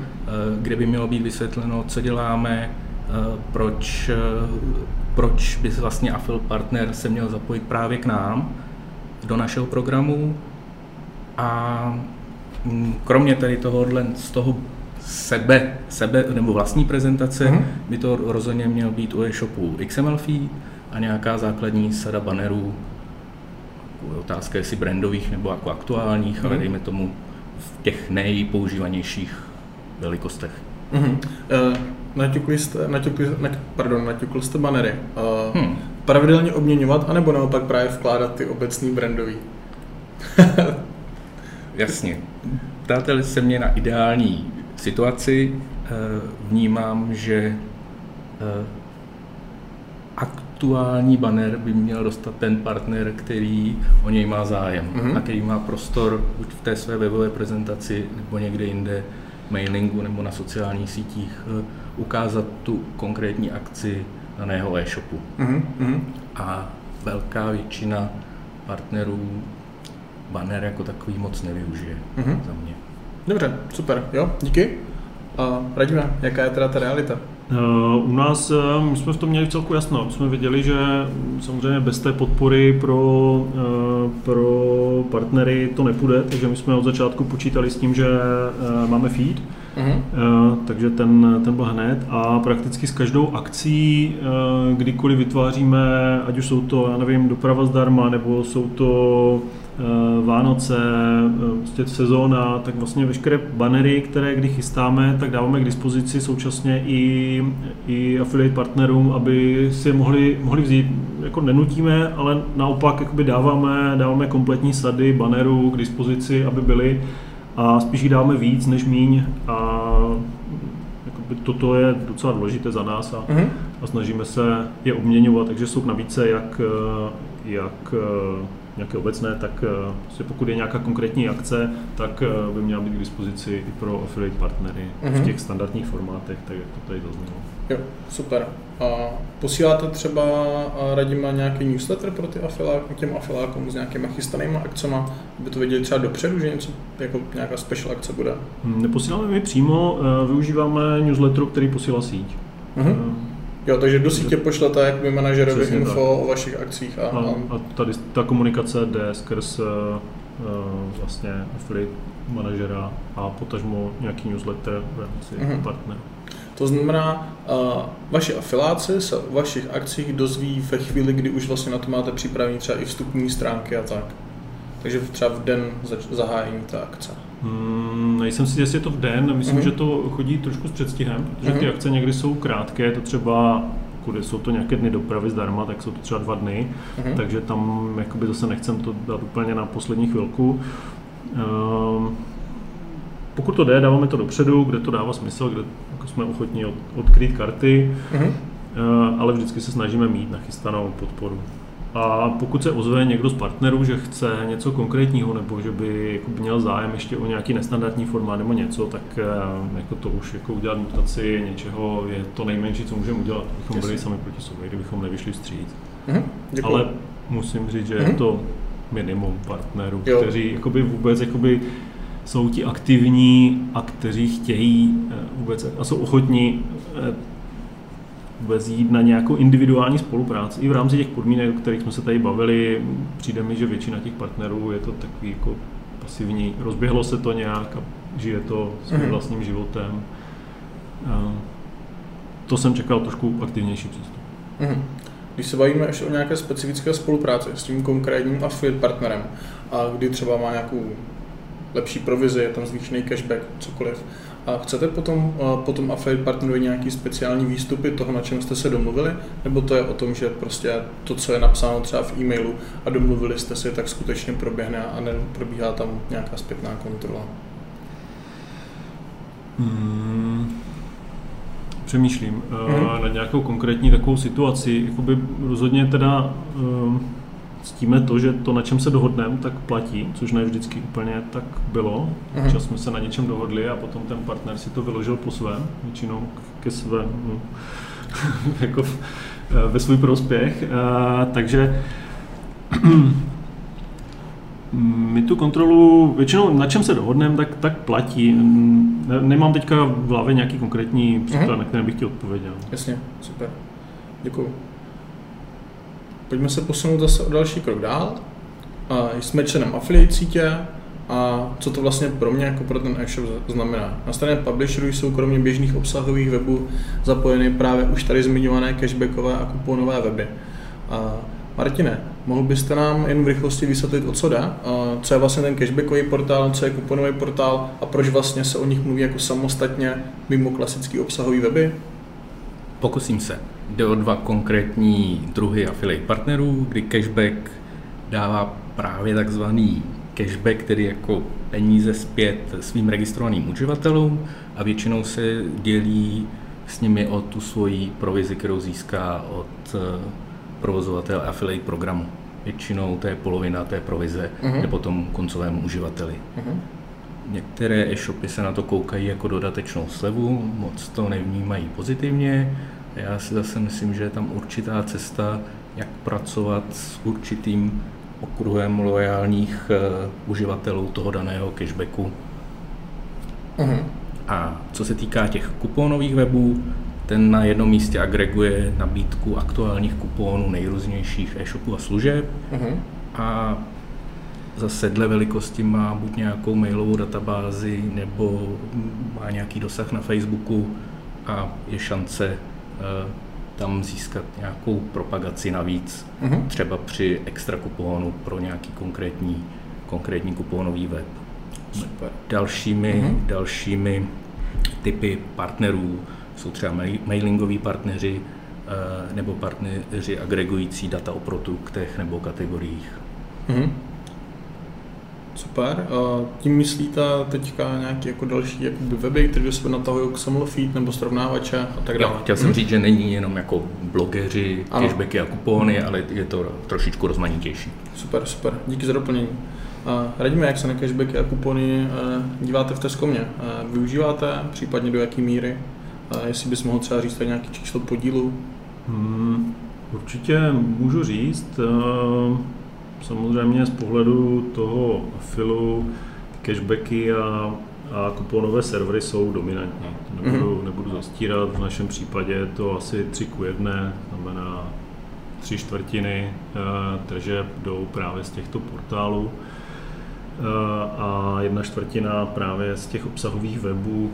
Kde by mělo být vysvětleno, co děláme, eh, proč, eh, proč by vlastně affil partner se měl zapojit právě k nám, do našeho programu a kromě tady tohohle, z toho sebe, sebe nebo vlastní prezentace, mm-hmm. by to rozhodně měl být u e-shopu XML feed a nějaká základní sada bannerů otázka jestli brandových nebo jako aktuálních, mm. ale mhm. dejme tomu v těch nejpoužívanějších velikostech. Mm-hmm. Uh, naťukli jste, naťukli, na, pardon, naťukli jste banery. Uh, hmm. Pravidelně obměňovat, anebo naopak právě vkládat ty obecný brandový? Jasně. Ptáte se mě na ideální situaci, vnímám, že aktuální banner by měl dostat ten partner, který o něj má zájem mm-hmm. a který má prostor buď v té své webové prezentaci nebo někde jinde mailingu nebo na sociálních sítích eh, ukázat tu konkrétní akci daného e-shopu. Mm-hmm. A velká většina partnerů banner jako takový moc nevyužije mm-hmm. za mě. Dobře, super, jo, díky. A radíme, jaká je teda ta realita? Eh, u nás eh, my jsme v tom měli celku jasno. My jsme věděli, že samozřejmě bez té podpory pro, eh, pro partnery to nepůjde, takže my jsme od začátku počítali s tím, že máme feed, uh-huh. takže ten, ten byl hned a prakticky s každou akcí, kdykoliv vytváříme, ať už jsou to, já nevím, doprava zdarma, nebo jsou to Vánoce, eh, prostě sezóna, tak vlastně veškeré banery, které kdy chystáme, tak dáváme k dispozici současně i, i affiliate partnerům, aby si je mohli, mohli vzít. Jako nenutíme, ale naopak jakoby dáváme, dáváme kompletní sady banerů k dispozici, aby byly a spíš jich dáváme víc než míň a jakoby toto je docela důležité za nás a, mm-hmm. a snažíme se je obměňovat, takže jsou k nabídce jak, eh, jak nějaké obecné, tak prostě pokud je nějaká konkrétní akce, tak eh, by měla být k dispozici i pro affiliate partnery mm-hmm. v mhm. těch standardních formátech, tak jak to tady zaznělo. Jo, super. A posíláte třeba Radima nějaký newsletter pro ty afiláky, těm afilákům s nějakýma chystanýma akcemi, aby to věděli třeba dopředu, že něco jako nějaká special akce bude? Hmm, neposíláme my přímo, využíváme newsletter, který posílá síť. Mm-hmm. Jo, takže do sítě pošlete jak manažerovi Přesně info tak. o vašich akcích. A, a, a tady ta komunikace jde skrz uh, vlastně affiliate manažera a potažmo nějaký newsletter v rámci uh-huh. partnerů. To znamená, uh, vaši afiláci se o vašich akcích dozví ve chvíli, kdy už vlastně na to máte připravený třeba i vstupní stránky a tak. Takže třeba v den zahájení té akce. Hmm, nejsem si jestli je to v den, myslím, uh-huh. že to chodí trošku s předstihem, protože uh-huh. ty akce někdy jsou krátké, to třeba pokud jsou to nějaké dny dopravy zdarma, tak jsou to třeba dva dny, uh-huh. takže tam jakoby zase nechcem to dát úplně na poslední chvilku. Um, pokud to jde, dáváme to dopředu, kde to dává smysl, kde jako jsme ochotní od, odkrýt karty, uh-huh. uh, ale vždycky se snažíme mít nachystanou podporu. A pokud se ozve někdo z partnerů, že chce něco konkrétního nebo že by jako měl zájem ještě o nějaký nestandardní formát nebo něco, tak eh, jako to už jako udělat mutaci něčeho je to nejmenší, co můžeme udělat. Bychom byli sami proti sobě, kdybychom nevyšli vstříc. Mhm, děkuji. Ale musím říct, že je Mhm. to minimum partnerů, Jo. kteří jakoby vůbec jakoby jsou ti aktivní a kteří chtějí eh, vůbec a jsou ochotní eh, vůbec jít na nějakou individuální spolupráci. I v rámci těch podmínek, o kterých jsme se tady bavili, přijde mi, že většina těch partnerů je to takový jako pasivní. Rozběhlo se to nějak a žije to svým Mhm. vlastním životem. A to jsem čekal trošku aktivnější přístup. Mhm. Když se bavíme ještě o nějaké specifické spolupráci s tím konkrétním affiliate partnerem a kdy třeba má nějakou lepší provizi, je tam zvýšený cashback, cokoliv, a chcete potom, a potom affiliate partnerovi nějaký speciální výstupy toho, na čem jste se domluvili, nebo to je o tom, že prostě to, co je napsáno třeba v e-mailu a domluvili jste si, tak skutečně proběhne a neprobíhá tam nějaká zpětná kontrola? Hmm. Přemýšlím uh, na nějakou konkrétní takovou situaci. Jakoby rozhodně teda um, ctíme to, že to, na čem se dohodneme, tak platí, což ne vždycky úplně tak bylo. Mhm. Občas jsme se na něčem dohodli a potom ten partner si to vyložil po svém, většinou ke svému, jako eh, ve svůj prospěch. Uh, takže my tu kontrolu většinou na čem se dohodneme, tak, tak platí. Ne, nemám teďka v hlavě nějaký konkrétní příklad, Mhm. na který bych ti odpověděl. Jasně, super. Děkuju. Pojďme se posunout zase o další krok dál. Jsme členem affiliate sítě a co to vlastně pro mě jako pro ten e-shop znamená. Na straně publisherů jsou kromě běžných obsahových webů zapojeny právě už tady zmiňované cashbackové a kuponové weby. Martine, mohl byste nám jen v rychlosti vysvětlit, o co jde? Co je vlastně ten cashbackový portál, co je kuponový portál a proč vlastně se o nich mluví jako samostatně mimo klasický obsahový weby? Pokusím se. Jde o dva konkrétní druhy affiliate partnerů, kdy cashback dává právě takzvaný cashback, tedy jako peníze zpět svým registrovaným uživatelům a většinou se dělí s nimi o tu svoji provizi, kterou získá od eh, provozovatele affiliate programu. Většinou to je polovina té provize, Mhm. jde potom koncovému uživateli. Mhm. Některé e-shopy se na to koukají jako dodatečnou slevu, moc to nevnímají pozitivně. Já si zase myslím, že je tam určitá cesta, jak pracovat s určitým okruhem loajálních uh, uživatelů toho daného cashbacku. Mhm. A co se týká těch kupónových webů, ten na jednom místě agreguje nabídku aktuálních kupónů nejrůznějších e-shopů a služeb Mhm. a zase dle velikosti má buď nějakou mailovou databázi nebo má nějaký dosah na Facebooku a je šance tam získat nějakou propagaci navíc, Mhm. třeba při extra kupónu pro nějaký konkrétní, konkrétní kupónový web. Super. Dalšími, Mhm. dalšími typy partnerů jsou třeba mail- mailingoví partneři eh, nebo partneři agregující data o produktech nebo kategoriích. Mhm. Super. A tím myslíte teďka nějaké jako další jakoby weby, které do sebe natahují k feed nebo srovnávače a tak dále? Jo, chtěl jsem Mhm. říct, že není jenom jako blogeři, Ano. cashbacky a kupóny, ale je to trošičku rozmanitější. Super, super. Díky za doplnění. A radíme, jak se na cashbacky a kupony eh, díváte v Teskomě. Eh, Využíváte, případně do jaké míry? A jestli bys mohl třeba říct nějaký číslo podílu? Hmm, určitě můžu říct. Samozřejmě z pohledu toho filu cashbacky a, a kuponové servery jsou dominantní. Nebudu, nebudu zastírat, v našem případě je to asi 3 ku 1, znamená tři čtvrtiny eh, tržeb jdou právě z těchto portálů eh, a jedna čtvrtina právě z těch obsahových webů,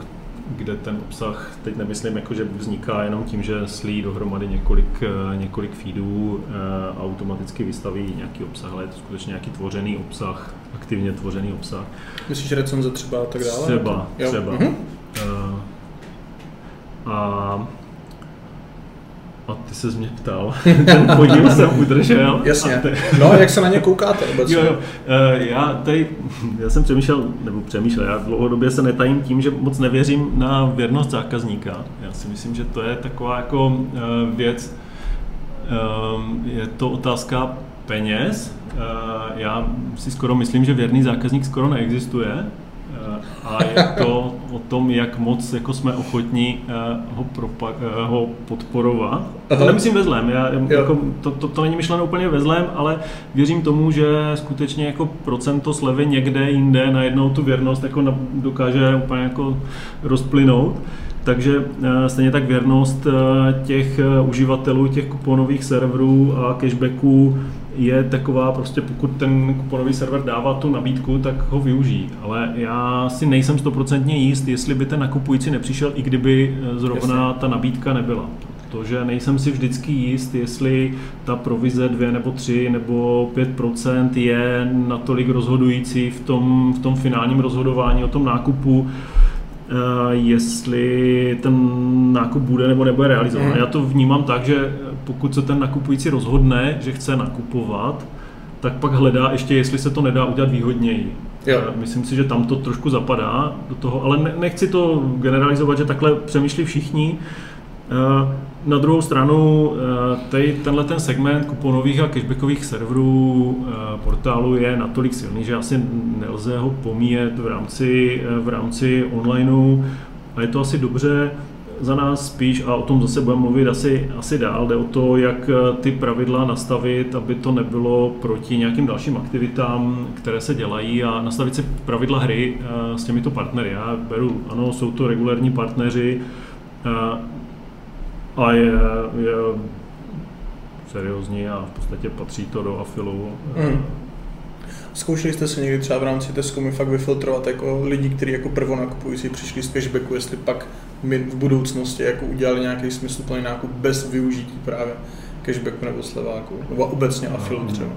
kde ten obsah, teď nemyslím, jako, že vzniká jenom tím, že slí dohromady několik, eh, několik feedů eh, a automaticky vystaví nějaký obsah, ale je to skutečně nějaký tvořený obsah, aktivně tvořený obsah. Myslíš recenze třeba a tak dále? Třeba, Jo. třeba. Mhm. Eh, A, a ty se mě ptal, ten podíl jsem udržel. Jasně. Te, No, jak se na ně koukáte obecně? Jo, jo. Eh, Já tady, já jsem přemýšlel, nebo přemýšlel, já dlouhodobě se netajím tím, že moc nevěřím na věrnost zákazníka. Já si myslím, že to je taková jako eh, věc, Ehm, je to otázka peněz. Eh, já si skoro myslím, že věrný zákazník skoro neexistuje. Eh, a je to o tom, jak moc jako jsme ochotní ho, propa- ho podporovat. Aha. To nemyslím ve zlém, já, jako, to, to, to není myšleno úplně ve zlém, ale věřím tomu, že skutečně jako procento slevy někde jinde najednou tu věrnost jako dokáže úplně jako rozplynout. Takže eh, stejně tak věrnost eh, těch eh, uživatelů těch kuponových serverů a cashbacků je taková, prostě pokud ten kuponový server dává tu nabídku, tak ho využijí. Ale já si nejsem stoprocentně jíst, jestli by ten nakupující nepřišel, i kdyby zrovna ta nabídka nebyla. Protože nejsem si vždycky jíst, jestli ta provize 2 nebo 3 nebo 5% je natolik rozhodující v tom, v tom finálním rozhodování o tom nákupu, jestli ten nákup bude nebo nebude realizován. Mm. Já to vnímám tak, že pokud se ten nakupující rozhodne, že chce nakupovat, tak pak hledá ještě, jestli se to nedá udělat výhodněji. Jo. Eh, myslím si, že tam to trošku zapadá do toho, ale nechci to generalizovat, že takhle přemýšlí všichni. Eh, na druhou stranu, eh, tady, tenhle ten segment kuponových a cashbackových serverů eh, portálu je natolik silný, že asi nelze ho pomíjet v rámci, v rámci onlineu a je to asi dobře za nás spíš, a o tom zase budeme mluvit asi, asi dál, jde o to, jak ty pravidla nastavit, aby to nebylo proti nějakým dalším aktivitám, které se dělají a nastavit si pravidla hry s těmito partnery. Já beru, ano, jsou to regulární partneři, a je, je seriózní a v podstatě patří to do afilu. Mm. Zkoušeli jste se někdy třeba v rámci Tesco fakt vyfiltrovat jako lidi, kteří jako prvonakupující přišli z cashbacku, jestli pak my v budoucnosti jako udělali nějaký smysluplný nákup bez využití právě cashbacku nebo sleváku, nebo obecně afilu třeba?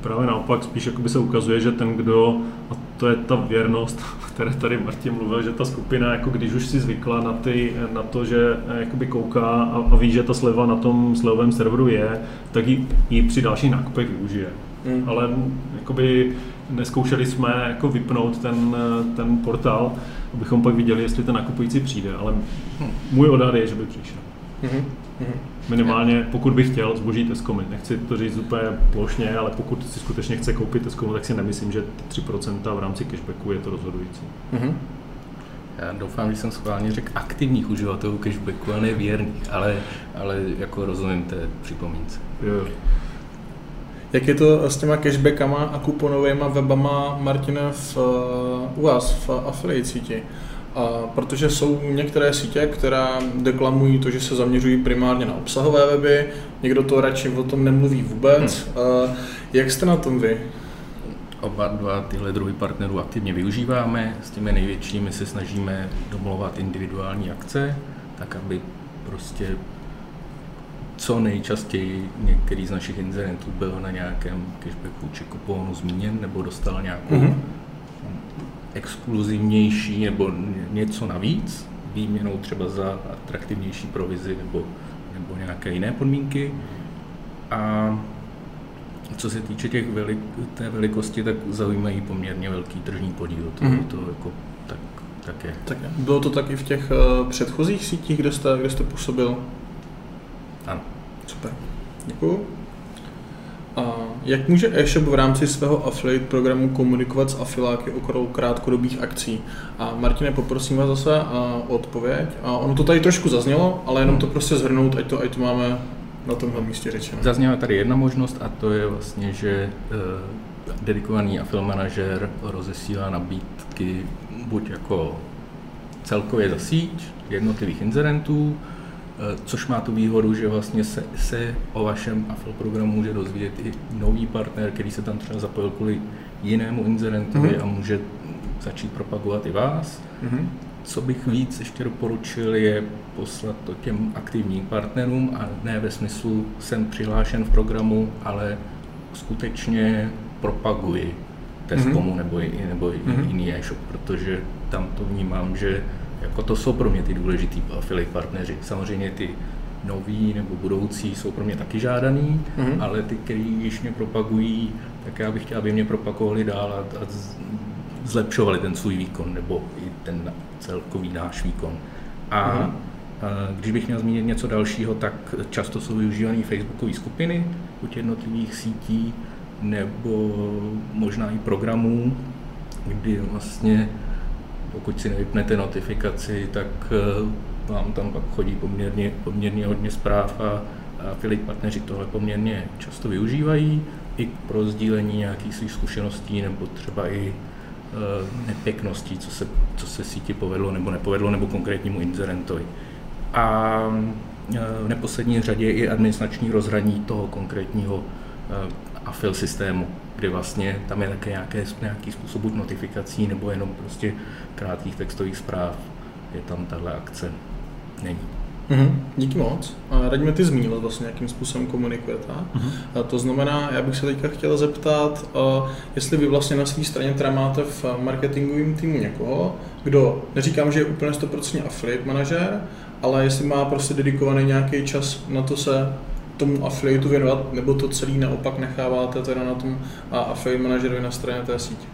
Právě naopak, spíš by se ukazuje, že ten, kdo, a to je ta věrnost, o které tady Martin mluvil, že ta skupina, jako když už si zvykla na, ty, na to, že eh, jakoby kouká a, a ví, že ta sleva na tom slevovém serveru je, tak ji, ji při dalších nákupech využije. Hmm. Ale jakoby neskoušeli jsme jako vypnout ten, eh, ten portál, abychom pak viděli, jestli ten nakupující přijde, ale hm, můj odhad je, že by přišel. Hmm. Hmm. Minimálně, pokud bych chtěl zboží Tescomy. Nechci to říct úplně plošně, ale pokud si skutečně chce koupit Tescomy, tak si nemyslím, že 3% v rámci cashbacku je to rozhodující. Mm-hmm. Já doufám, že jsem schválně řekl aktivních uživatelů cashbacku a ne věrných, ale, ale jako rozumím té připomínce. Jo. Jak je to s těma cashbackama a kuponovými webama, Martine, v, u vás v affiliate síti? A protože jsou některé sítě, které deklamují to, že se zaměřují primárně na obsahové weby, někdo to radši o tom nemluví vůbec. Hmm. Jak jste na tom vy? Oba dva tyhle druhy partnerů aktivně využíváme. S těmi největšími se snažíme domlouvat individuální akce, tak aby prostě co nejčastěji některý z našich inzerentů byl na nějakém cashbacku či kuponu zmíněn nebo dostal nějakou mm-hmm exkluzivnější nebo něco navíc, výměnou třeba za atraktivnější provizi nebo, nebo nějaké jiné podmínky. A co se týče těch velik, té velikosti, tak zaujímají poměrně velký tržní podíl. To, mm. to jako, tak, tak je. Tak. Bylo to taky v těch uh, předchozích sítích, kde jste, kde jste působil? Ano. Super. Děkuji. A jak může e-shop v rámci svého affiliate programu komunikovat s afiláky okolo krátkodobých akcí? A Martine, poprosím vás zase o odpověď. A ono to tady trošku zaznělo, ale jenom to prostě zhrnout, ať to, ať to máme na tomhle místě řečeno. Zazněla tady jedna možnost a to je vlastně, že uh, dedikovaný affiliate manažer rozesílá nabídky buď jako celkově za síť jednotlivých inzerentů, což má tu výhodu, že vlastně se, se o vašem AFL programu může dozvědět i nový partner, který se tam třeba zapojil kvůli jinému inzerentovi mm-hmm. a může začít propagovat i vás. Mm-hmm. Co bych víc ještě doporučil, je poslat to těm aktivním partnerům a ne ve smyslu jsem přihlášen v programu, ale skutečně propaguji Tescomu mm-hmm. nebo, nebo mm-hmm. jiný e-shop, protože tam to vnímám, že jako to jsou pro mě ty důležitý affiliate partneři. Samozřejmě ty noví nebo budoucí jsou pro mě taky žádaný, mm-hmm. ale ty, kteří již mě propagují, tak já bych chtěl, aby mě propagovali dál a, a zlepšovali ten svůj výkon nebo i ten celkový náš výkon. A mm-hmm. Když bych měl zmínit něco dalšího, tak často jsou využívané facebookové skupiny u jednotlivých sítí nebo možná i programů, kdy vlastně pokud si nevypnete notifikaci, tak eh, vám tam pak chodí poměrně, poměrně hodně zpráv a, affiliate partneři tohle poměrně často využívají i pro sdílení nějakých svých zkušeností nebo třeba i e, nepěkností, co se, co se síti povedlo nebo nepovedlo, nebo konkrétnímu inzerentovi. A e, v neposlední řadě i administrační rozhraní toho konkrétního afil systému, kdy vlastně tam je také nějaké, nějaký způsob notifikací nebo jenom prostě krátkých textových zpráv, je tam tahle akce, není. Mm-hmm. Díky moc. Radíme, ty zmínil vlastně, jakým způsobem komunikujete. Mm-hmm. A to znamená, já bych se teďka chtěl zeptat, jestli vy vlastně na své straně teda máte v marketingovém týmu někoho, kdo, neříkám, že je úplně 100% affiliate manažer, ale jestli má prostě dedikovaný nějaký čas na to se tomu affiliateu věnovat, nebo to celý naopak necháváte teda na tom affiliate manažerovi na straně té sítě?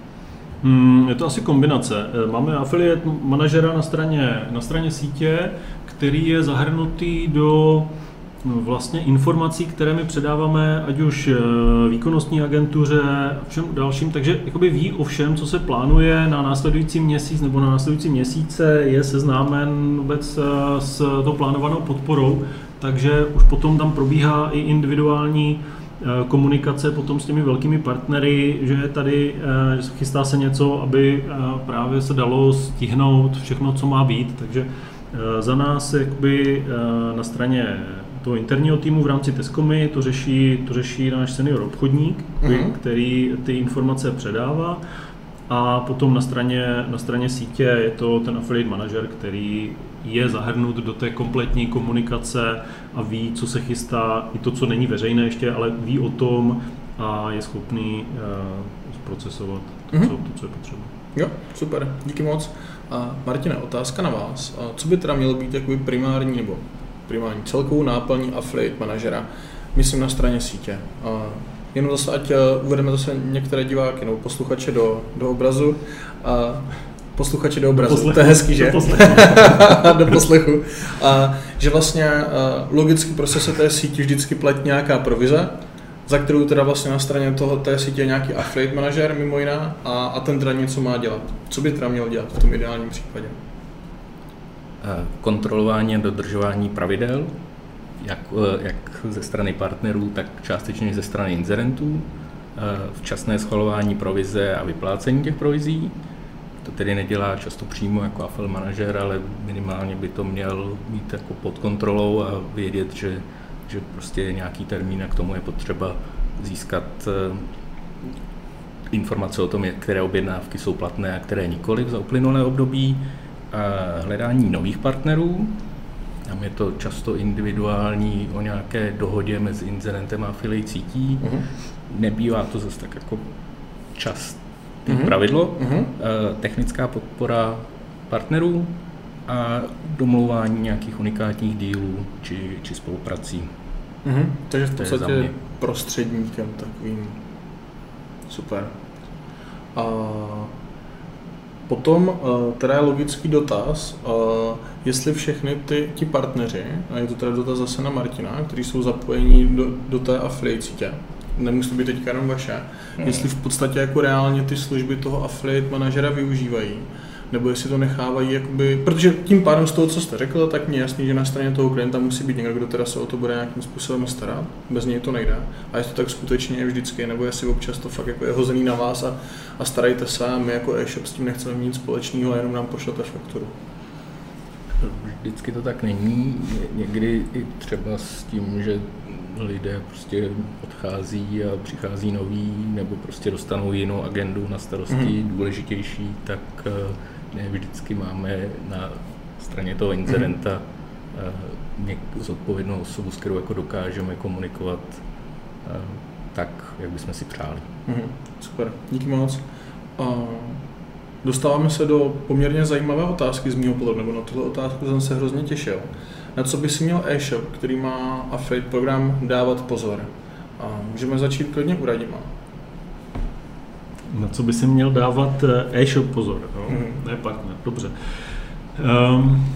Hmm, je to asi kombinace. Eh, máme affiliate manažera na straně, na straně sítě, který je zahrnutý do no, vlastně informací, které my předáváme, ať už eh, výkonnostní agentuře a všem dalším, takže jakoby ví o všem, co se plánuje na následující měsíc nebo na následující měsíce, je seznámen vůbec eh, s tou plánovanou podporou, takže už potom tam probíhá i individuální eh, komunikace potom s těmi velkými partnery, že tady eh, chystá se něco, aby eh, právě se dalo stihnout všechno, co má být. Takže za nás jakoby na straně toho interního týmu v rámci Tescomy to řeší, to řeší náš senior obchodník, uh-huh. který ty informace předává. A potom na straně, na straně sítě je to ten affiliate manager, který je zahrnut do té kompletní komunikace a ví, co se chystá, i to, co není veřejné ještě, ale ví o tom a je schopný uh, zprocesovat to, mm-hmm. co, to, co je potřeba. Jo, super, díky moc. A Martina, otázka na vás. A co by teda mělo být jakoby primární nebo primární celkovou náplní affiliate manažera, myslím na straně sítě. A jenom zase, ať eh, uvedeme zase některé diváky nebo posluchače do, do obrazu. A posluchači do obrazu. Do poslechu. To je hezký, že? Do poslechu. do poslechu. A, že vlastně logicky prostě se té síti vždycky platí nějaká provize, za kterou teda vlastně na straně toho té sítě je nějaký affiliate manažer mimo jiné a, a ten teda něco má dělat. Co by teda měl dělat v tom ideálním případě? Kontrolování a dodržování pravidel, jak, e, jak ze strany partnerů, tak částečně ze strany inzerentů, včasné schvalování provize a vyplácení těch provizí, to tedy nedělá často přímo jako AFL manažer, ale minimálně by to měl mít jako pod kontrolou a vědět, že, že prostě je nějaký termín a k tomu je potřeba získat eh, informace o tom, které objednávky jsou platné a které nikoli za uplynulé období, a hledání nových partnerů. Tam je to často individuální o nějaké dohodě mezi inzerentem a affiliate sítí. Uh-huh. Nebývá to zase tak jako čas, mm-hmm. pravidlo, mm-hmm. technická podpora partnerů a domlouvání nějakých unikátních dílů či, či spoluprací. Mm-hmm. Takže v podstatě prostředníkem takovým. Super. A potom eh, teda je logický dotaz, eh, jestli všechny ty, ti partneři, a je to teda dotaz zase na Martina, kteří jsou zapojení do, do té affiliate sítě, nemusí být teďka jenom vaše, mm. jestli v podstatě jako reálně ty služby toho affiliate manažera využívají, nebo jestli to nechávají, jakoby, protože tím pádem z toho, co jste řekl, tak mě jasný, že na straně toho klienta musí být někdo, kdo teda se o to bude nějakým způsobem starat, bez něj to nejde. A jestli to tak skutečně je vždycky, nebo jestli občas to fakt jako je hozený na vás a, a starajte se a my jako e-shop s tím nechceme mít společného jenom nám pošlete fakturu. Vždycky to tak není, někdy i třeba s tím, že lidé prostě odchází a přichází noví, nebo prostě dostanou jinou agendu na starosti, mm. důležitější, tak eh, ne vždycky máme na straně toho incidenta mm. zodpovědnou osobu, s kterou jako dokážeme komunikovat eh, tak, jak bychom si přáli. Mm. Super, díky moc. Dostáváme se do poměrně zajímavé otázky z mého pohledu, nebo na tuto otázku jsem se hrozně těšil. Na co by si měl e-shop, který má affiliate program, dávat pozor? A můžeme začít klidně u Radima. Na co by si měl dávat eh, e-shop pozor? Jo? Mm. Ne, pak ne, dobře. Um,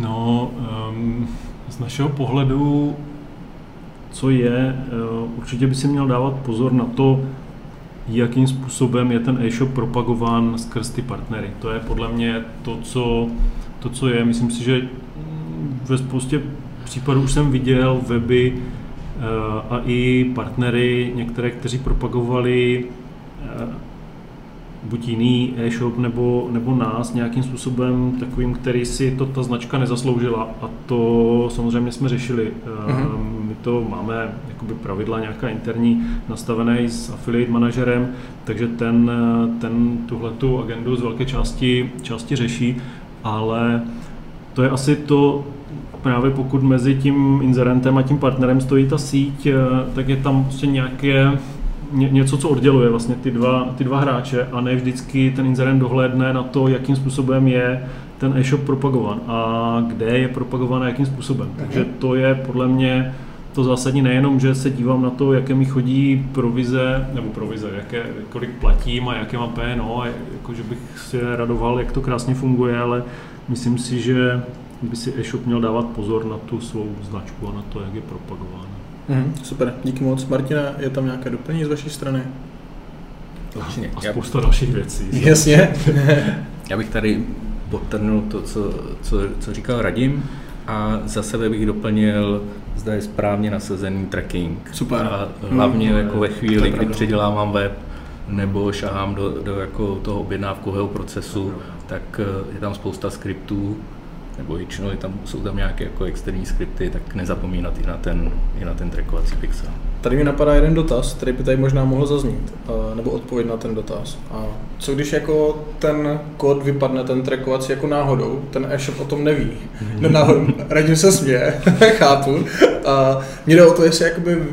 No, um, z našeho pohledu, co je, uh, určitě by si měl dávat pozor na to, jakým způsobem je ten e-shop propagován skrz ty partnery. To je podle mě to, co, to, co je. Myslím si, že ve spoustě případů už jsem viděl weby uh, a i partnery, některé, kteří propagovali uh, buď jiný e-shop nebo, nebo nás nějakým způsobem takovým, který si to ta značka nezasloužila a to samozřejmě jsme řešili. Mm-hmm. My to máme jakoby pravidla nějaká interní nastavené s affiliate manažerem, takže ten, ten tuhletu agendu z velké části, části řeší, ale to je asi to, právě pokud mezi tím inzerentem a tím partnerem stojí ta síť, eh, tak je tam prostě nějaké ně, něco, co odděluje vlastně ty dva, ty dva hráče a ne vždycky ten inzerent dohlédne na to, jakým způsobem je ten e-shop propagovan a kde je propagovan a jakým způsobem. Okay. Takže to je podle mě to zásadní nejenom, že se dívám na to, jaké mi chodí provize, nebo provize, jaké, kolik platím a jaké mám PNO, a jako, že bych si radoval, jak to krásně funguje, ale myslím si, že by si e-shop měl dávat pozor na tu svou značku a na to, jak je propagována. Mm, super, díky moc. Martina, je tam nějaké doplnění z vaší strany? Určitě. A spousta dalších věcí. Jasně. Já bych tady potrhnul to, co, co, co říkal Radim a za sebe bych doplnil, zda je správně nasazený tracking. Super. A hlavně mm, jako ve chvíli, kdy předělávám web, nebo šahám do, do jako toho objednávkového procesu, tak eh, je tam spousta skriptů, nebo většinou je tam, jsou tam nějaké jako externí skripty, tak nezapomínat i na ten, i na ten trackovací pixel. Tady mi napadá jeden dotaz, který by tady možná mohl zaznít, nebo odpověď na ten dotaz. A co když jako ten kód vypadne, ten trackovací jako náhodou, ten e-shop o tom neví. Mm-hmm. No náhodou, radím se směje, chápu. A mě jde o to, jestli jakoby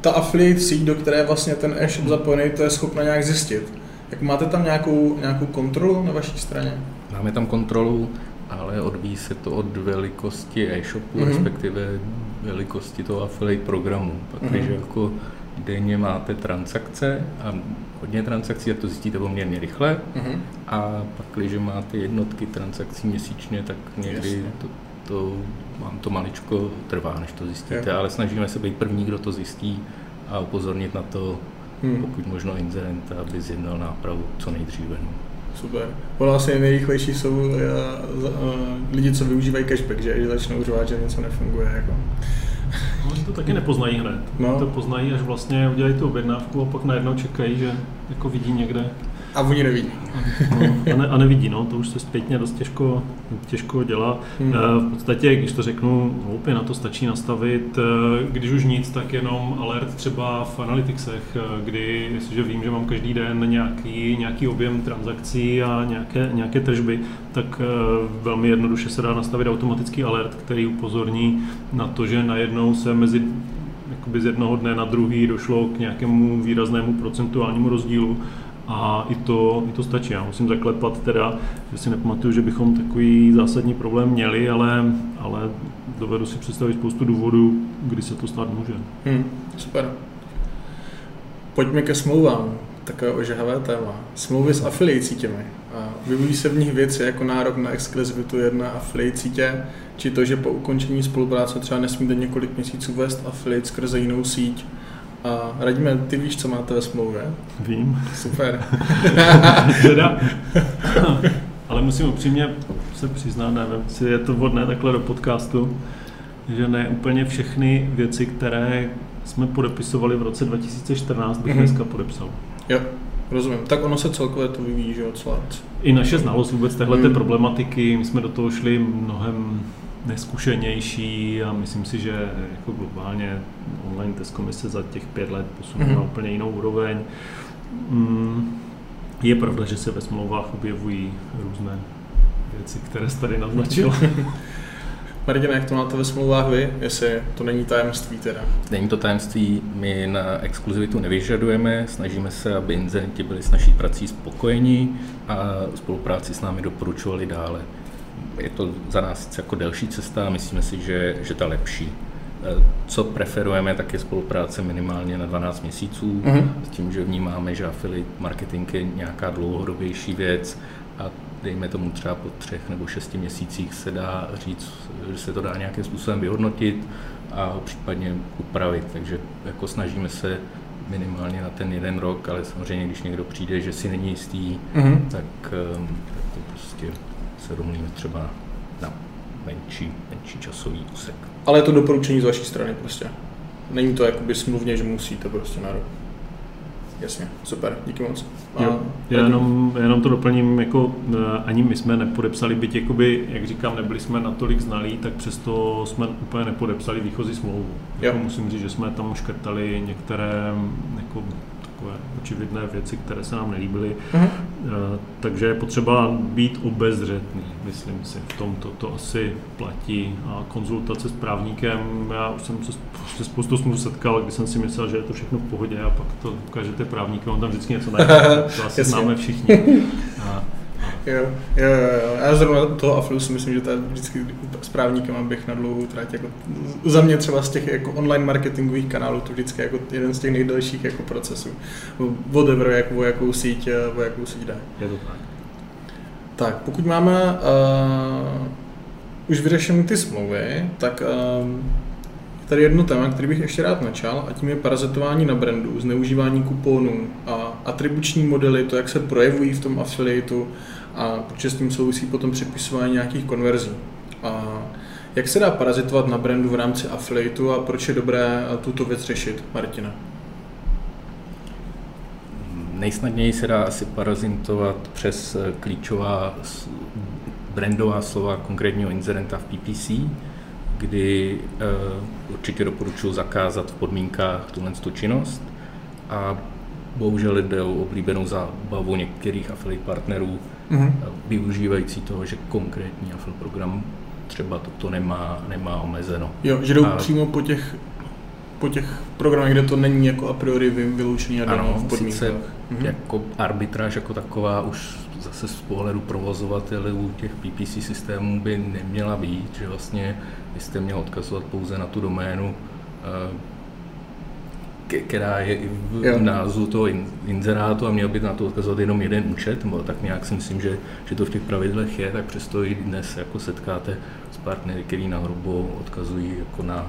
ta affiliate síť, do které vlastně ten e-shop zapojený, to je schopna nějak zjistit. Jak máte tam nějakou, nějakou kontrolu na vaší straně? Máme tam kontrolu, ale odvíjí se to od velikosti e-shopu, mm-hmm. respektive velikosti toho affiliate programu. Protože mm-hmm. jako denně máte transakce a hodně transakcí, a to zjistíte poměrně rychle. Mm-hmm. A pak, když máte jednotky transakcí měsíčně, tak někdy to, to vám to maličko trvá, než to zjistíte, ale snažíme se být první, kdo to zjistí a upozornit na to, hmm. pokud možno inzerenta, aby zjednal nápravu co nejdříve. No. Super. Ono asi nejrychlejší jsou uh, uh, lidi, co využívají cashback, že, že začnou řvát, že něco nefunguje. Jako. No, oni to taky nepoznají hned. No. to poznají, až vlastně udělají tu objednávku a pak najednou čekají, že jako vidí někde, a oni nevidí. No, a, ne, a nevidí, no, to už se zpětně dost těžko, těžko dělá. Hmm. Eh, v podstatě, když to řeknu hloupě, na to stačí nastavit, eh, když už nic, tak jenom alert třeba v analyticsech, eh, kdy, jestliže vím, že mám každý den nějaký, nějaký objem transakcí a nějaké, nějaké tržby, tak velmi jednoduše se dá nastavit automatický alert, který upozorní na to, že najednou se mezi jakoby z jednoho dne na druhý došlo k nějakému výraznému procentuálnímu rozdílu a i to, i to stačí. Já musím zaklepat teda, že si nepamatuju, že bychom takový zásadní problém měli, ale, ale dovedu si představit spoustu důvodů, kdy se to stát může. Hmm, super. Pojďme ke smlouvám. Takové ožehavé téma. Smlouvy s affiliate sítěmi. Vyvíjí se v nich věci jako nárok na exkluzivitu jedné affiliate sítě, či to, že po ukončení spolupráce třeba nesmíte několik měsíců vést affiliate skrze jinou síť, a radíme, ty víš, co máte ve smlouvě? Vím. Super. teda, ale musím upřímně se přiznat, nevím, jestli je to vhodné takhle do podcastu, že ne úplně všechny věci, které jsme podepisovali v roce 2014, bych mm-hmm. dneska podepsal. Jo, rozumím. Tak ono se celkově to vyvíjí, že od I naše znalost vůbec téhle mm. problematiky, my jsme do toho šli mnohem neskušenější a myslím si, že jako globálně online test komise za těch pět let posunula mm-hmm. úplně jinou úroveň. Mm, je pravda, že se ve smlouvách objevují různé věci, které jste tady naznačil. Martina, jak to máte ve smlouvách vy, jestli to není tajemství teda? Není to tajemství, my na exkluzivitu nevyžadujeme, snažíme se, aby inzerenti byli s naší prací spokojení a spolupráci s námi doporučovali dále je to za nás jako delší cesta a myslíme si, že, že ta lepší. E, co preferujeme, tak je spolupráce minimálně na 12 měsíců, mm-hmm. s tím, že vnímáme, že affiliate marketing je nějaká dlouhodobější věc a dejme tomu třeba po třech nebo šesti měsících se dá říct, že se to dá nějakým způsobem vyhodnotit a případně upravit. Takže jako snažíme se minimálně na ten jeden rok, ale samozřejmě, když někdo přijde, že si není jistý, mm-hmm. tak, ehm, tak to prostě se domluvíme třeba na menší, menší časový úsek. Ale je to doporučení z vaší strany prostě. Není to jakoby smluvně, že musíte prostě na rok. Jasně, super, díky moc. A jo, já jenom, jenom to doplním, jako eh, ani my jsme nepodepsali, byť jakoby, jak říkám, nebyli jsme natolik znalí, tak přesto jsme úplně nepodepsali výchozí smlouvu. Jako musím říct, že jsme tam škrtali některé jako takové očividné věci, které se nám nelíbily. Uh-huh. Takže je potřeba být obezřetný, myslím si. V tom to asi platí. A konzultace s právníkem, já už jsem se spoustu smluv setkal, kdy jsem si myslel, že je to všechno v pohodě a pak to ukážete právníkovi, on tam vždycky něco najde. To asi známe všichni. A, Jo, jo, jo. Já zrovna toho Aflu si myslím, že to je vždycky s právníkem, abych na dlouhou trať. Jako, za mě třeba z těch jako online marketingových kanálů to vždycky jako jeden z těch nejdelších jako procesů. Whatever, jak, o jakou síť, o jakou síť jde. Je to tak. Tak, pokud máme uh, už vyřešené ty smlouvy, tak uh, tady jedno téma, který bych ještě rád načal, a tím je parazitování na brandu, zneužívání kuponů a atribuční modely, to, jak se projevují v tom affiliateu a protože s tím souvisí potom přepisování nějakých konverzí. A jak se dá parazitovat na brandu v rámci affiliateu a proč je dobré tuto věc řešit, Martina? Nejsnadněji se dá asi parazitovat přes klíčová brandová slova konkrétního inzerenta v PPC, kdy uh, určitě doporučuji zakázat v podmínkách tuhle činnost a bohužel jde o oblíbenou zábavu některých affiliate partnerů, mm-hmm. využívající toho, že konkrétní affiliate program třeba toto nemá, nemá omezeno. Jo, že jdou a... přímo po těch po těch programech, kde to není jako a priori vyloučený a ano, v podmínkách. Sice mm-hmm. jako arbitráž jako taková už zase z pohledu provozovatelů těch PPC systémů by neměla být, že vlastně byste měl odkazovat pouze na tu doménu, eh, která je i v jo. názvu toho inzerátu a měl by na to odkazovat jenom jeden účet, nebo tak nějak si myslím, že, že to v těch pravidlech je, tak přesto i dnes jako setkáte s partnery, který na hrubo odkazují jako na,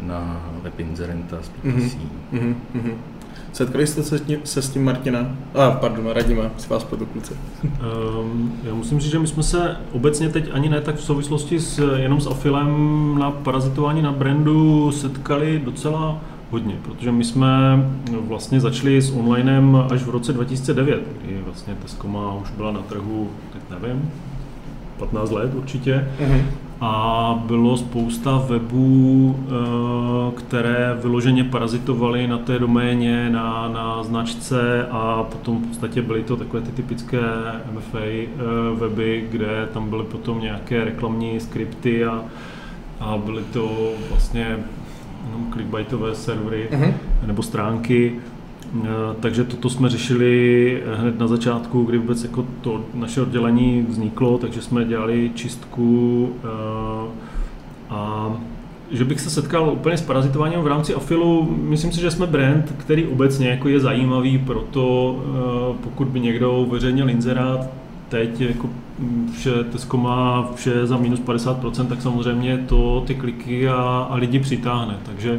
na web inzerenta z PPC. Mm-hmm. Mm-hmm. Setkali jste se, se s tím Martina? A, ah, pardon, Radima, si vás pod kluci. um, já musím říct, že my jsme se obecně teď ani ne tak v souvislosti s, jenom s afilem na parazitování na brandu setkali docela hodně, protože my jsme vlastně začali s onlinem až v roce 2009, kdy vlastně Tescoma už byla na trhu, teď nevím, 15 let určitě. Uh-huh a bylo spousta webů, eh, které vyloženě parazitovaly na té doméně, na, na značce a potom v podstatě byly to takové ty typické MFA eh, weby, kde tam byly potom nějaké reklamní skripty a, a byly to vlastně jenom clickbaitové servery uh-huh. nebo stránky Eh, takže toto jsme řešili hned na začátku, kdy vůbec jako to naše oddělení vzniklo, takže jsme dělali čistku eh, a že bych se setkal úplně s parazitováním v rámci afilu, myslím si, že jsme brand, který obecně jako je zajímavý, proto eh, pokud by někdo uveřejnil inzerát teď, jako vše Tesco má vše za minus 50%, tak samozřejmě to ty kliky a, a lidi přitáhne. Takže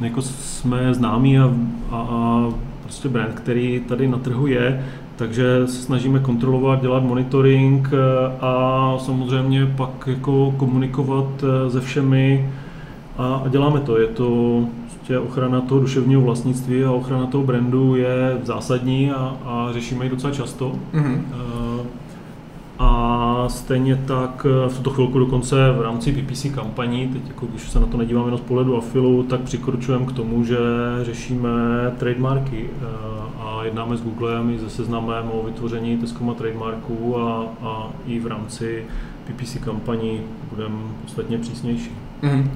jako jsme známí a, a, a prostě brand, který tady na trhu je, takže se snažíme kontrolovat, dělat monitoring eh, a samozřejmě pak jako komunikovat eh, se všemi a, a děláme to. Je to prostě ochrana toho duševního vlastnictví a ochrana toho brandu je zásadní a, a řešíme ji docela často. Mm-hmm. Stejně tak eh, v tuto chvilku dokonce v rámci PPC kampaní, teď jako když se na to nedíváme jenom z pohledu afilu, tak přikročujeme k tomu, že řešíme trademarky eh, a jednáme s Googlem i se seznamem o vytvoření Tescoma trademarků a, a i v rámci PPC kampaní budeme podstatně přísnější. Mm-hmm.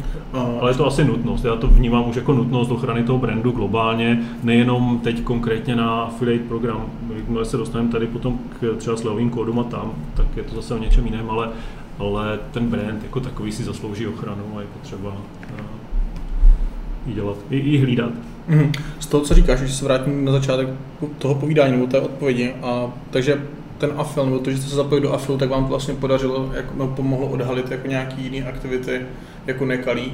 Ale je to asi nutnost. Já to vnímám už jako nutnost ochrany toho brandu globálně, nejenom teď konkrétně na affiliate program. Jakmile se dostaneme tady potom k třeba slovým kódům a tam, tak je to zase o něčem jiném, ale, ale ten brand jako takový si zaslouží ochranu a je potřeba ji dělat, i, i hlídat. Mm-hmm. Z toho, co říkáš, že se vrátím na začátek toho povídání nebo té odpovědi, a, takže ten afil, nebo to, že jste se zapojili do afilu, tak vám to vlastně podařilo, jako, no, pomohlo odhalit jako nějaký jiný aktivity jako nekalý,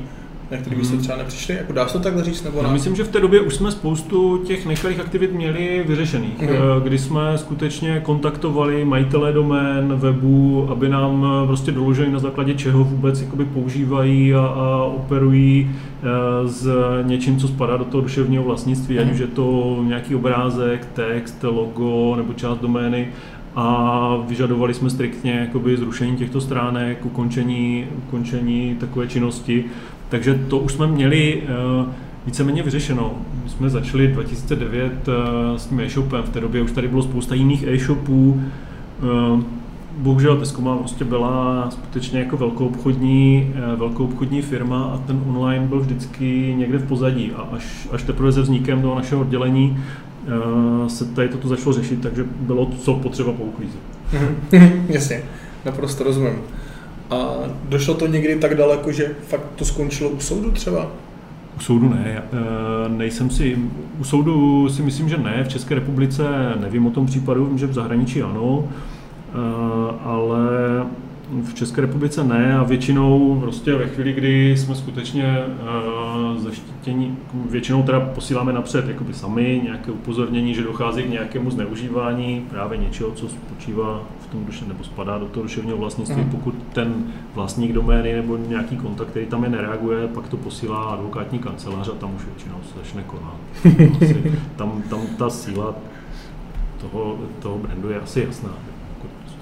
na který byste Mhm. třeba nepřišli? Jako dá se to takhle říct, nebo Já ne? myslím, že v té době už jsme spoustu těch nekalých aktivit měli vyřešených, eh, kdy jsme skutečně kontaktovali majitele domén, webu, aby nám eh, prostě doložili na základě čeho vůbec jakoby používají a, a operují eh, s něčím, co spadá do toho duševního vlastnictví, ať Mhm. už je to nějaký obrázek, text, logo nebo část domény a vyžadovali jsme striktně jakoby zrušení těchto stránek, ukončení, ukončení takové činnosti. Takže to už jsme měli eh, víceméně vyřešeno. My jsme začali 2009 eh, s tím e-shopem, v té době už tady bylo spousta jiných e-shopů. Eh, Bohužel Tescoma prostě byla skutečně jako velkou obchodní, velkou obchodní firma a ten online byl vždycky někde v pozadí a až, až teprve se vznikem toho našeho oddělení se tady toto začalo řešit, takže bylo co potřeba pouklízet. Mhm. Jasně, naprosto rozumím. A došlo to někdy tak daleko, že fakt to skončilo u soudu třeba? U soudu ne, eh, nejsem si, u soudu si myslím, že ne, v České republice nevím o tom případu, vím, že v zahraničí ano, eh, ale v České republice ne a většinou prostě ve chvíli, kdy jsme skutečně uh, zaštítění, většinou teda posíláme napřed jakoby sami nějaké upozornění, že dochází k nějakému zneužívání právě něčeho, co spočívá v tom duše, nebo spadá do toho duševního vlastnictví. Mhm. Pokud ten vlastník domény nebo nějaký kontakt, který tam je, nereaguje, pak to posílá advokátní kancelář a tam už většinou se začne konat. Tam, tam ta síla toho, toho brandu je asi jasná.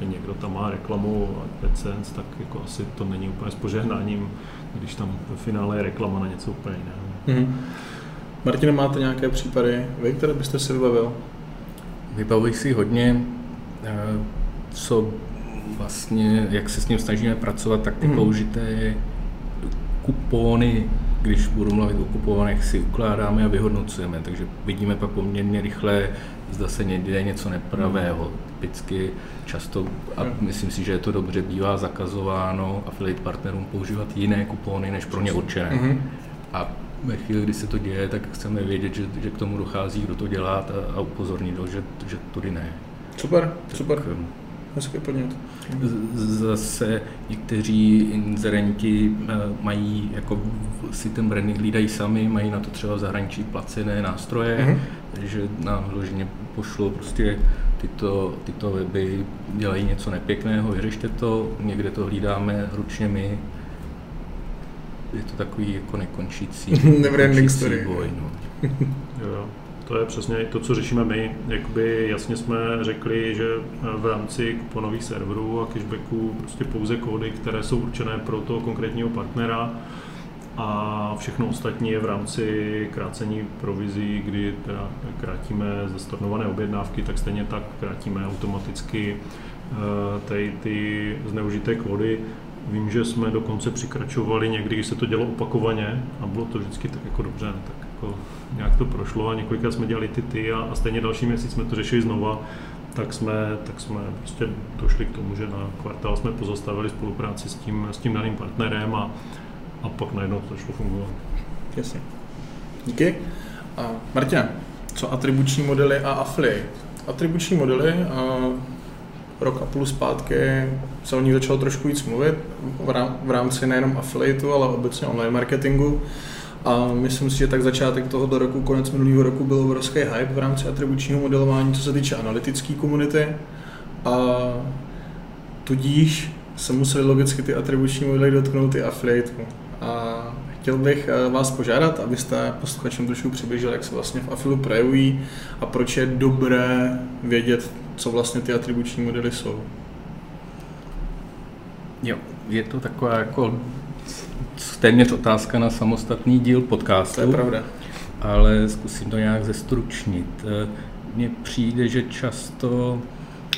Prostě někdo tam má reklamu a AdSense, tak jako asi to není úplně s požehnáním, když tam ve finále je reklama na něco úplně jiného. Mhm. Martine, máte nějaké případy, vy, které byste si vybavil? Vybavuji si hodně, eh, co vlastně, jak se s ním snažíme pracovat, tak ty Mhm. použité kupóny, když budu mluvit o kuponech, si ukládáme a vyhodnocujeme, takže vidíme pak poměrně rychle, zda se někde něco nepravého. Typicky často, a Mhm. myslím si, že je to dobře, bývá zakazováno affiliate partnerům používat jiné kupóny, než pro ně určené. Mhm. A ve chvíli, kdy se to děje, tak chceme vědět, že, že k tomu dochází, kdo to dělá a, a upozornit že, že tudy ne. Super, super, Tak, um, hezký podnět. Zase někteří inzerenti eh, mají, jako si ten branding hlídají sami, mají na to třeba v zahraničí placené nástroje, Mhm. že nám vyloženě pošlou prostě tyto, tyto weby, dělají něco nepěkného, vyřešte to, někde to hlídáme ručně my. Je to takový jako nekončící, nekončící story. boj. No. Jo, jo. To je přesně to, co řešíme my. Jakoby jasně jsme řekli, že v rámci kuponových serverů a cashbacků prostě pouze kódy, které jsou určené pro toho konkrétního partnera a všechno ostatní je v rámci krácení provizí, kdy teda krátíme ze stornované objednávky, tak stejně tak krátíme automaticky eh, ty, ty zneužité kódy. Vím, že jsme dokonce přikračovali někdy, když se to dělo opakovaně a bylo to vždycky tak jako dobře, tak jako nějak to prošlo a několikrát jsme dělali ty ty a, a stejně další měsíc jsme to řešili znova, tak jsme, tak jsme prostě došli k tomu, že na kvartál jsme pozastavili spolupráci s tím, s tím daným partnerem a, a pak najednou to začalo fungovat. Jasně. Díky. A Martina, co atribuční modely a affiliate? Atribuční modely, a rok a půl zpátky se o nich začalo trošku víc mluvit v rámci nejenom affiliateu, ale obecně online marketingu. A myslím si, že tak začátek tohoto roku, konec minulého roku byl obrovský hype v rámci atribučního modelování, co se týče analytické komunity. A tudíž se museli logicky ty atribuční modely dotknout i affiliateu. A chtěl bych eh, vás požádat, abyste posluchačům trošku přibližili, jak se vlastně v afilu projevují a proč je dobré vědět, co vlastně ty atribuční modely jsou. Jo, je to taková jako téměř otázka na samostatný díl podcastu. To je pravda. ale zkusím to nějak zestručnit. Eh, Mně přijde, že často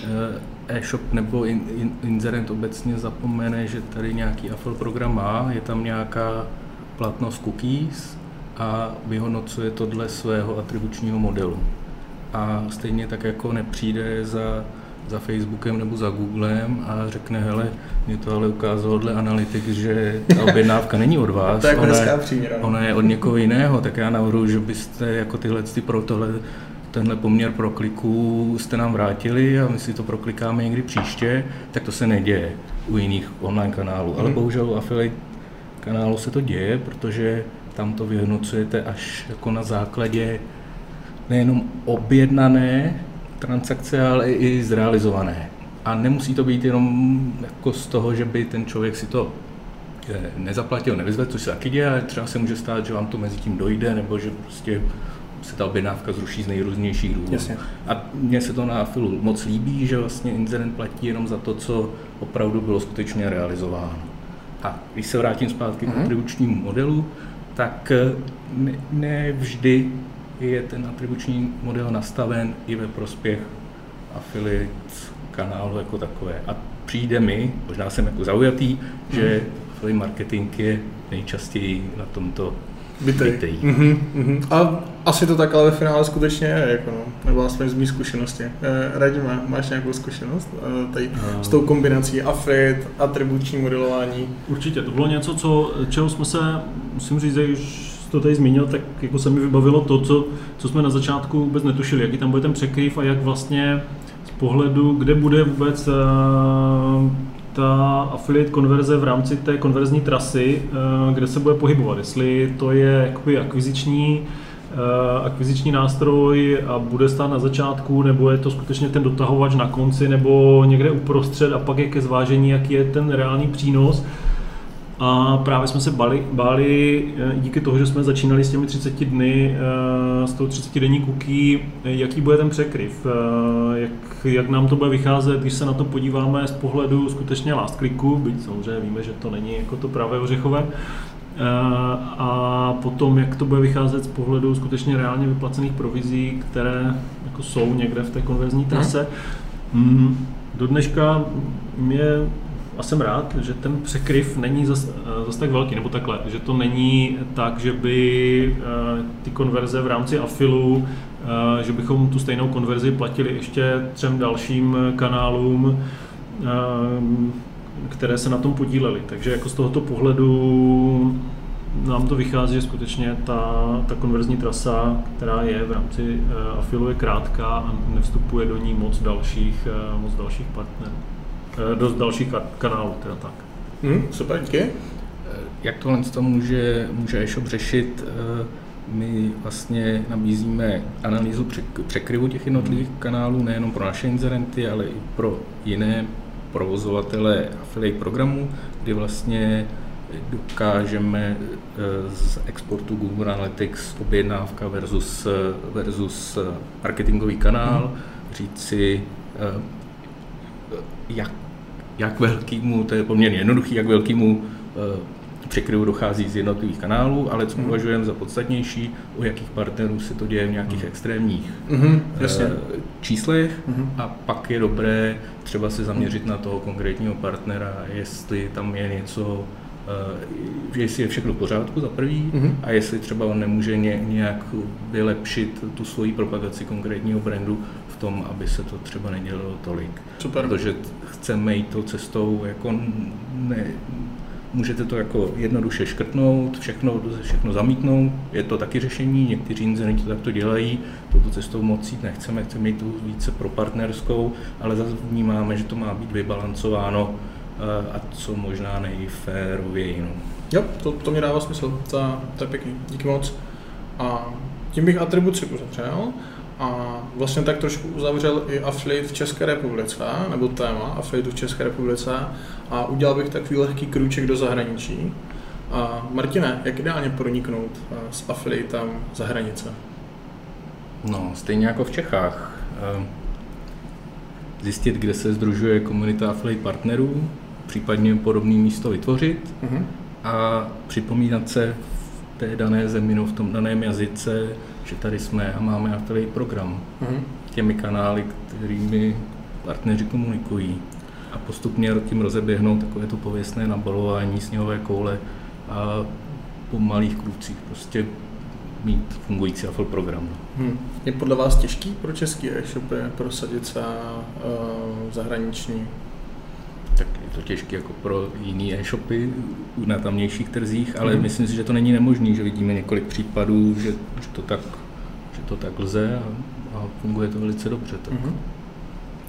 eh, e-shop nebo in, in, inzerent obecně zapomene, že tady nějaký AFL program má, je tam nějaká platnost cookies a vyhodnocuje to dle svého atribučního modelu. A stejně tak jako nepřijde za, za Facebookem nebo za Googlem a řekne, hele, mě to ale ukázalo dle analytik, že ta objednávka není od vás, To je jako ona, hezká příměra. ona je od někoho jiného, tak já navrhuji, že byste jako tyhle ty pro tohle tenhle poměr prokliků jste nám vrátili a my si to proklikáme někdy příště, tak to se neděje u jiných online kanálů. Ale bohužel u affiliate kanálu se to děje, protože tam to vyhodnocujete až jako na základě nejenom objednané transakce, ale i zrealizované. A nemusí to být jenom jako z toho, že by ten člověk si to eh, nezaplatil, nevyzvedl, což se taky děje, ale třeba se může stát, že vám to mezi tím dojde, nebo že prostě se ta objednávka zruší z nejrůznějších důvodů. Jasně. A mně se to na Filu moc líbí, že vlastně inzerent platí jenom za to, co opravdu bylo skutečně realizováno. A když se vrátím zpátky mm-hmm. k atribučnímu modelu, tak eh, ne, ne vždy je ten atribuční model nastaven i ve prospěch affiliate kanálu jako takové. A přijde mi, možná jsem jako zaujatý, že mm. affiliate marketing je nejčastěji na tomto Bytej. bytej. Mm-hmm, mm-hmm. A asi to tak ale ve finále skutečně je, jako no, nebo aspoň z mých zkušenosti. Eh, Radíme, máš nějakou zkušenost eh, tady s tou kombinací affiliate, atribuční modelování? Určitě, to bylo něco, co, čeho jsme se, musím říct, že už to tady zmínil, tak jako se mi vybavilo to, co, co jsme na začátku vůbec netušili, jaký tam bude ten překryv a jak vlastně z pohledu, kde bude vůbec uh, ta affiliate konverze v rámci té konverzní trasy, uh, kde se bude pohybovat. Jestli to je jakoby akviziční uh, akviziční nástroj a bude stát na začátku, nebo je to skutečně ten dotahovač na konci, nebo někde uprostřed a pak je ke zvážení, jaký je ten reálný přínos. A právě jsme se báli, báli díky toho, že jsme začínali s těmi 30 dny, s tou 30 denní cookie, jaký bude ten překryv, jak, jak nám to bude vycházet, když se na to podíváme z pohledu skutečně last clicku, byť samozřejmě víme, že to není jako to pravé ořechové, a potom, jak to bude vycházet z pohledu skutečně reálně vyplacených provizí, které jako jsou někde v té konverzní trase. Hmm. Do dneška mě a jsem rád, že ten překryv není zase zas tak velký, nebo takhle, že to není tak, že by ty konverze v rámci afilu, že bychom tu stejnou konverzi platili ještě třem dalším kanálům, které se na tom podílely. Takže jako z tohoto pohledu nám to vychází, že skutečně ta, ta konverzní trasa, která je v rámci afilu, je krátká a nevstupuje do ní moc dalších, moc dalších partnerů. Eh, do dalších kanálů, teda tak. Hmm, super, díky. Eh, jak tohle to může, může e-shop řešit? Eh, my vlastně nabízíme analýzu překryvu těch jednotlivých kanálů, nejenom pro naše inzerenty, ale i pro jiné provozovatele affiliate programů, kdy vlastně dokážeme z exportu Google Analytics objednávka versus, versus marketingový kanál hmm. říci, jak jak velkýmu, to je poměrně jednoduchý, jak velkýmu eh, překryvu dochází z jednotlivých kanálů, ale co mhm. považujeme za podstatnější, u jakých partnerů se to děje v nějakých mhm. extrémních mm-hmm, jasně. číslech mm-hmm. a pak je dobré třeba se zaměřit na toho konkrétního partnera, jestli tam je něco, uh, jestli je všechno v pořádku za prvý mm-hmm. a jestli třeba on nemůže ně, nějak vylepšit tu svoji propagaci konkrétního brandu v tom, aby se to třeba nedělalo tolik. Super. Protože chceme jít tou cestou, jako ne, můžete to jako jednoduše škrtnout, všechno, všechno zamítnout, je to taky řešení, někteří inzerenti to takto dělají, touto cestou moc jít nechceme, chceme jít tu více pro partnerskou, ale zase vnímáme, že to má být vybalancováno eh, a co možná nejférověji. No. Jo, to, to mě dává smysl, to, to je pěkný, díky moc. A tím bych atribuci uzavřel a vlastně tak trošku uzavřel i affiliate v České republice, nebo téma affiliate v České republice a udělal bych takový lehký krůček do zahraničí. A Martine, jak ideálně proniknout eh, s affiliatem za hranice? No, stejně jako v Čechách. Eh, zjistit, kde se združuje komunita affiliate partnerů, případně podobné místo vytvořit uh-huh. a připomínat se v té dané zemi, no v tom daném jazyce, že tady jsme a máme affiliate program mm-hmm. těmi kanály, kterými partneři komunikují a postupně tím rozeběhnout takové to pověstné nabalování sněhové koule a po malých krůcích prostě mít fungující affiliate program. Hmm. Je podle vás těžký pro český e-shopy prosadit se uh, zahraniční tak je to těžké jako pro jiné e-shopy na tamnějších trzích, ale mm. myslím si, že to není nemožné, že vidíme několik případů, že, že, to, tak, že to tak lze a, a funguje to velice dobře. Tak. Mm-hmm.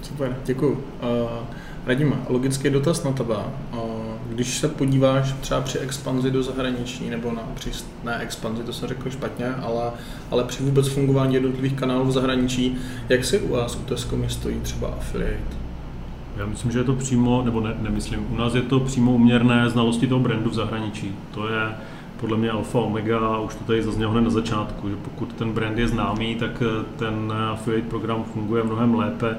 Super, děkuji. Uh, Radíme, logický dotaz na tebe. Uh, když se podíváš třeba při expanzi do zahraničí, nebo na, při, ne expanzi, to jsem řekl špatně, ale, ale při vůbec fungování jednotlivých kanálů v zahraničí, jak si u vás u Tesco stojí třeba affiliate? Já myslím, že je to přímo, nebo ne, nemyslím, u nás je to přímo uměrné znalosti toho brandu v zahraničí. To je podle mě alfa omega už to tady zaznělo hned na začátku, že pokud ten brand je známý, tak ten affiliate program funguje mnohem lépe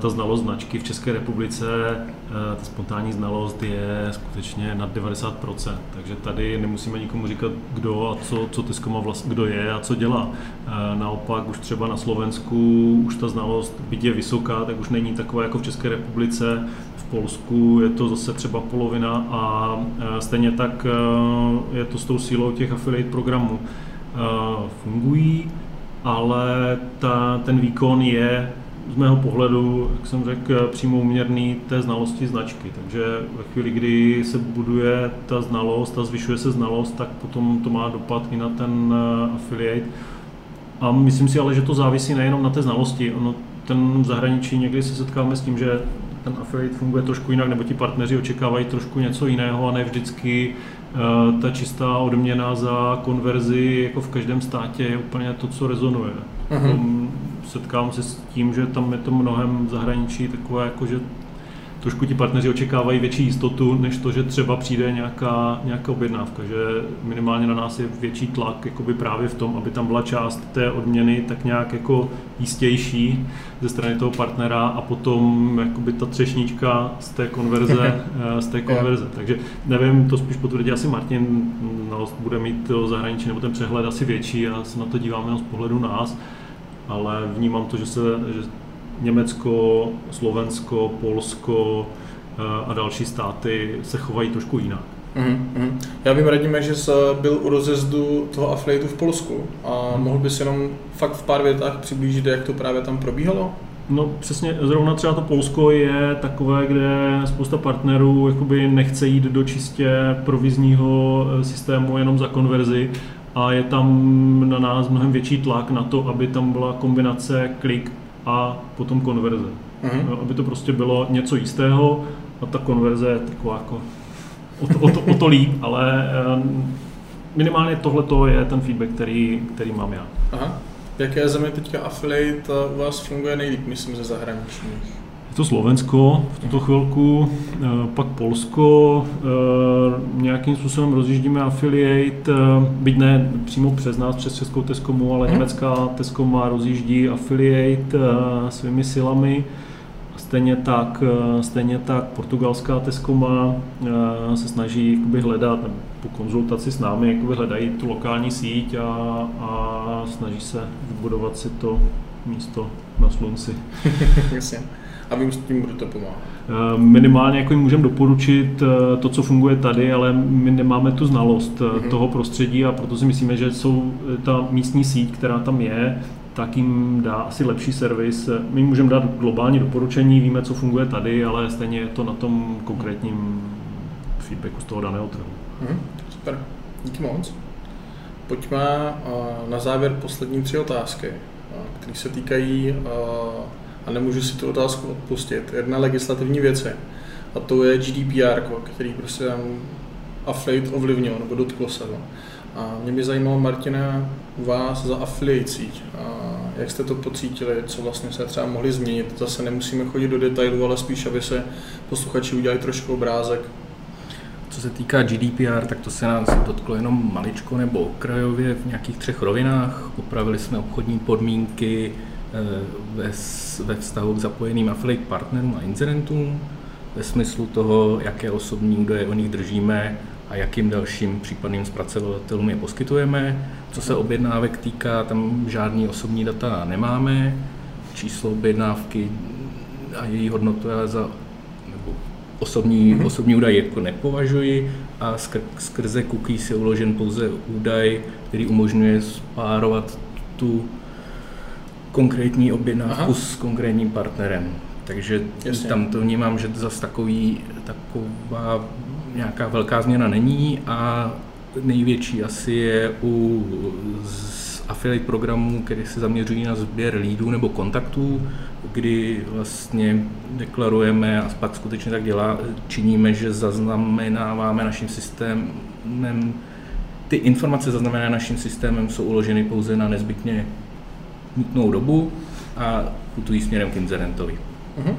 ta znalost značky v České republice, eh, ta spontánní znalost je skutečně nad 90%, takže tady nemusíme nikomu říkat, kdo a co, co Tesco vlastně, kdo je a co dělá. Eh, naopak už třeba na Slovensku už ta znalost, byť je vysoká, tak už není taková jako v České republice, v Polsku je to zase třeba polovina a stejně tak je to s tou sílou těch affiliate programů. Fungují, ale ta, ten výkon je z mého pohledu, jak jsem řekl, přímo uměrný té znalosti značky. Takže ve chvíli, kdy se buduje ta znalost a zvyšuje se znalost, tak potom to má dopad i na ten eh, affiliate. A myslím si ale, že to závisí nejenom na té znalosti. Ono, ten v zahraničí někdy se setkáme s tím, že ten affiliate funguje trošku jinak, nebo ti partneři očekávají trošku něco jiného a ne vždycky uh, ta čistá odměna za konverzi jako v každém státě je úplně to, co rezonuje. Uh-huh setkám se s tím, že tam je to mnohem v zahraničí takové, jako že trošku ti partneři očekávají větší jistotu, než to, že třeba přijde nějaká, nějaká objednávka, že minimálně na nás je větší tlak jakoby právě v tom, aby tam byla část té odměny tak nějak jako jistější ze strany toho partnera a potom jakoby ta třešnička z té konverze, eh, z té konverze. Takže nevím, to spíš potvrdí asi Martin, no, bude mít to zahraničí nebo ten přehled asi větší, já se na to dívám jenom z pohledu nás ale vnímám to, že se že Německo, Slovensko, Polsko eh, a další státy se chovají trošku jinak. Mm-hmm. Já vím, radíme, že jsi byl u rozjezdu toho affiliateu v Polsku a mm. mohl bys jenom fakt v pár větách přiblížit, jak to právě tam probíhalo? No přesně, zrovna třeba to Polsko je takové, kde spousta partnerů jakoby nechce jít do čistě provizního eh, systému jenom za konverzi, a je tam na nás mnohem větší tlak na to, aby tam byla kombinace klik a potom konverze. Mm-hmm. Aby to prostě bylo něco jistého a ta konverze je taková jako o to, o to, o to líp, ale minimálně tohle je ten feedback, který, který mám já. Aha. V jaké zemi teďka affiliate u vás funguje nejlíp, myslím, ze zahraničních? To Slovensko v tuto chvilku, eh, pak Polsko, eh, nějakým způsobem rozjíždíme affiliate, eh, byť ne přímo přes nás, přes Českou Teskomu, ale hmm. německá Teskoma rozjíždí affiliate svými silami. Stejně tak, stejně tak portugalská Teskoma se snaží jakoby hledat, po konzultaci s námi jakoby hledají tu lokální síť a, a snaží se vybudovat si to místo na slunci. A vy s tím budete pomáhat. Eh, minimálně jako jim můžeme doporučit eh, to, co funguje tady, ale my nemáme tu znalost mm-hmm. toho prostředí a proto si myslíme, že jsou ta místní síť, která tam je, tak jim dá asi lepší servis. My můžeme dát globální doporučení, víme, co funguje tady, ale stejně je to na tom konkrétním feedbacku z toho daného trhu. Mm, super, díky moc. Pojďme na závěr poslední tři otázky, které se týkají a nemůžu si tu otázku odpustit. Jedna legislativní věci a to je GDPR, který prostě tam affiliate ovlivnil nebo dotklo se to. A mě by zajímalo, Martina, vás za affiliate jak jste to pocítili, co vlastně se třeba mohli změnit. Zase nemusíme chodit do detailů, ale spíš, aby se posluchači udělali trošku obrázek. Co se týká GDPR, tak to se nás dotklo jenom maličko nebo okrajově v nějakých třech rovinách. Upravili jsme obchodní podmínky, ve, ve vztahu k zapojeným affiliate partnerům a incidentům, ve smyslu toho, jaké osobní údaje o nich držíme a jakým dalším případným zpracovatelům je poskytujeme. Co se objednávek týká, tam žádný osobní data nemáme, číslo objednávky a její hodnotu já za nebo osobní, mm-hmm. osobní údaj jako nepovažuji a skr- skrze cookies je uložen pouze údaj, který umožňuje spárovat tu konkrétní objednávku Aha. s konkrétním partnerem. Takže Jasně. tam to vnímám, že zase takový, taková nějaká velká změna není a největší asi je u affiliate programů, které se zaměřují na sběr lídů nebo kontaktů, kdy vlastně deklarujeme a pak skutečně tak dělá, činíme, že zaznamenáváme naším systémem, ty informace zaznamenané naším systémem jsou uloženy pouze na nezbytně nutnou dobu a putují směrem k incidentovi. Uh-huh.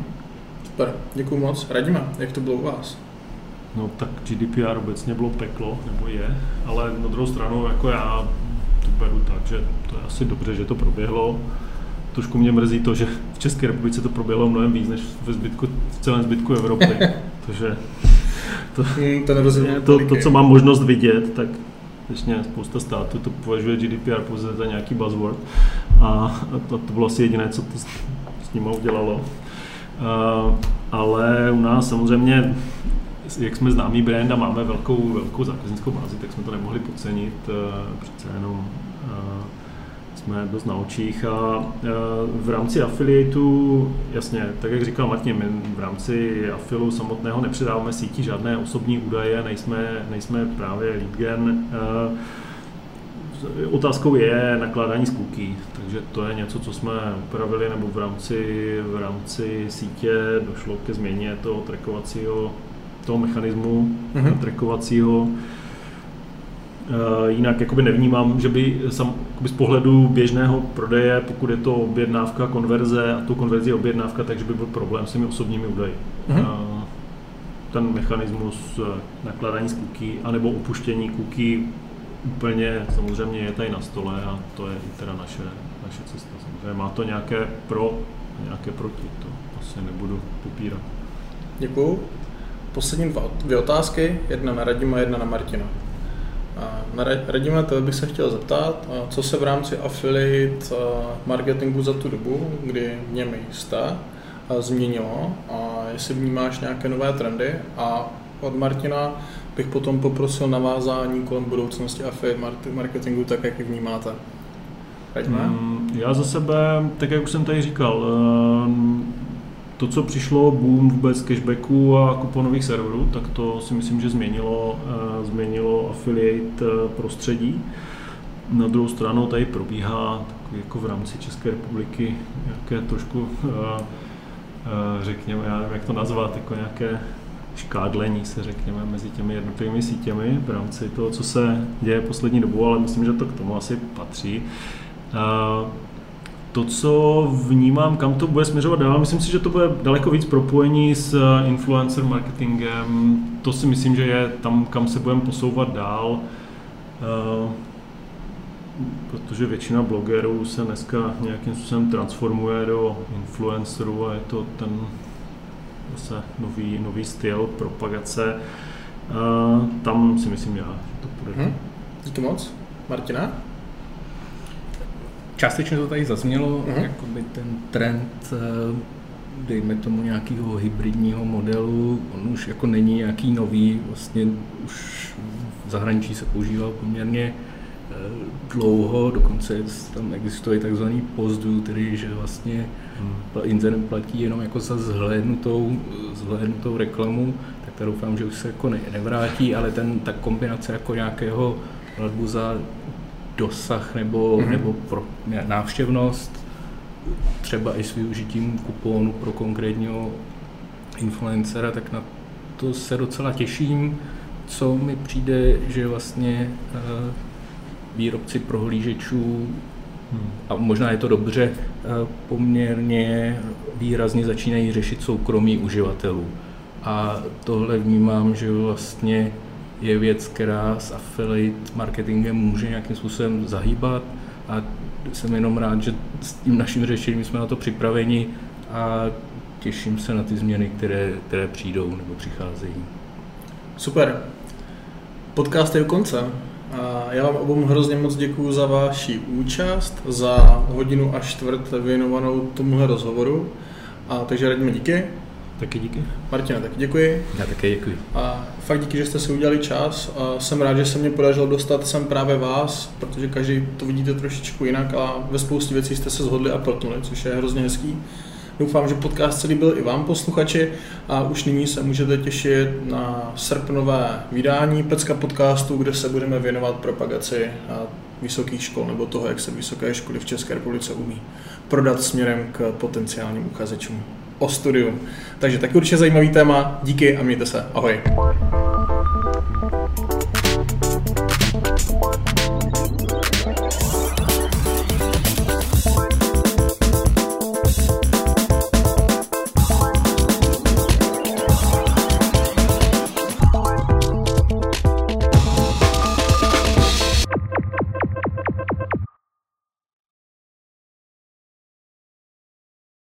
Super, děkuji moc. Radíme, jak to bylo u vás? No tak GDPR obecně bylo peklo, nebo je, ale na druhou stranu jako já to beru tak, že to je asi dobře, že to proběhlo. Trošku mě mrzí to, že v České republice to proběhlo mnohem víc než ve zbytku, v celém zbytku Evropy. Takže to, to, to, to, co mám možnost vidět, tak skutečně spousta států to považuje GDPR pouze za nějaký buzzword a to, to bylo asi jediné, co to s, s ním udělalo. Uh, ale u nás samozřejmě jak jsme známý brand a máme velkou, velkou zákaznickou bázi, tak jsme to nemohli podcenit. Eh, přece jenom eh, jsme dost na očích a eh, v rámci affiliateu, jasně, tak jak říkal Martin, my v rámci affilu samotného nepředáváme síti žádné osobní údaje, nejsme, nejsme právě lead gen. Otázkou je nakládání s cookie, takže to je něco, co jsme upravili, nebo v rámci, v rámci sítě došlo ke změně toho trackovacího toho mechanismu mm-hmm. trackovacího. Jinak jakoby nevnímám, že by sam, z pohledu běžného prodeje, pokud je to objednávka, konverze a tu konverzi objednávka, takže by byl problém s těmi osobními údaji. Mm-hmm. Ten mechanismus e, nakládání z cookie, anebo opuštění cookie úplně samozřejmě je tady na stole a to je i teda naše, naše cesta. Samozřejmě má to nějaké pro, nějaké proti, to asi nebudu popírat. Děkuju poslední dva, dvě otázky, jedna na Radima, jedna na Martina. Radima, to bych se chtěl zeptat, co se v rámci affiliate marketingu za tu dobu, kdy v něm jste, změnilo? A jestli vnímáš nějaké nové trendy? A od Martina bych potom poprosil navázání kolem budoucnosti affiliate marketingu, tak jak ji vnímáte. Hmm, já za sebe, tak jak už jsem tady říkal, to, co přišlo, boom vůbec cashbacku a kuponových serverů, tak to si myslím, že změnilo, uh, změnilo affiliate uh, prostředí. Na druhou stranu tady probíhá takový jako v rámci České republiky nějaké trošku, uh, řekněme, já nevím, jak to nazvat, jako nějaké škádlení se řekněme mezi těmi jednotlivými sítěmi v rámci toho, co se děje poslední dobu, ale myslím, že to k tomu asi patří. To, co vnímám, kam to bude směřovat dál, myslím si, že to bude daleko víc propojení s eh, influencer marketingem. To si myslím, že je tam, kam se budeme posouvat dál. Uh, protože většina blogerů se dneska nějakým způsobem transformuje do influencerů a je to ten zase nový, nový styl propagace. Uh, tam si myslím já, že to půjde. Hmm. Díky moc. Martina? Částečně to tady zaznělo, uh-huh. jakoby ten trend, eh, dejme tomu nějakého hybridního modelu, on už jako není nějaký nový, vlastně už v zahraničí se používal poměrně eh, dlouho, dokonce tam existuje takzvaný post tedy že vlastně hmm. inzerent platí jenom jako za zhlédnutou, zhlédnutou reklamu, tak to doufám, že už se jako ne, nevrátí, ale ten, ta kombinace jako nějakého platbu za dosah nebo, mm-hmm. nebo pro návštěvnost, třeba i s využitím kupónu pro konkrétního influencera, tak na to se docela těším, co mi přijde, že vlastně uh, výrobci prohlížečů, hmm. a možná je to dobře, uh, poměrně výrazně začínají řešit soukromí uživatelů. A tohle vnímám, že vlastně je věc, která s affiliate marketingem může nějakým způsobem zahýbat a jsem jenom rád, že s tím naším řešením jsme na to připraveni a těším se na ty změny, které, které přijdou nebo přicházejí. Super. Podcast je u konce. A já vám obou hrozně moc děkuji za vaši účast, za hodinu a čtvrt věnovanou tomuhle rozhovoru. A takže radíme díky. Taky díky. Martina, taky děkuji. Já také děkuji. A fakt díky, že jste si udělali čas. A jsem rád, že se mě podařilo dostat sem právě vás, protože každý to vidíte trošičku jinak a ve spoustě věcí jste se zhodli a protnuli, což je hrozně hezký. Doufám, že podcast celý byl i vám posluchači a už nyní se můžete těšit na srpnové vydání Pecka podcastu, kde se budeme věnovat propagaci vysokých škol nebo toho, jak se vysoké školy v České republice umí prodat směrem k potenciálním uchazečům o studium. Takže taky určitě zajímavý téma. Díky a mějte se. Ahoj.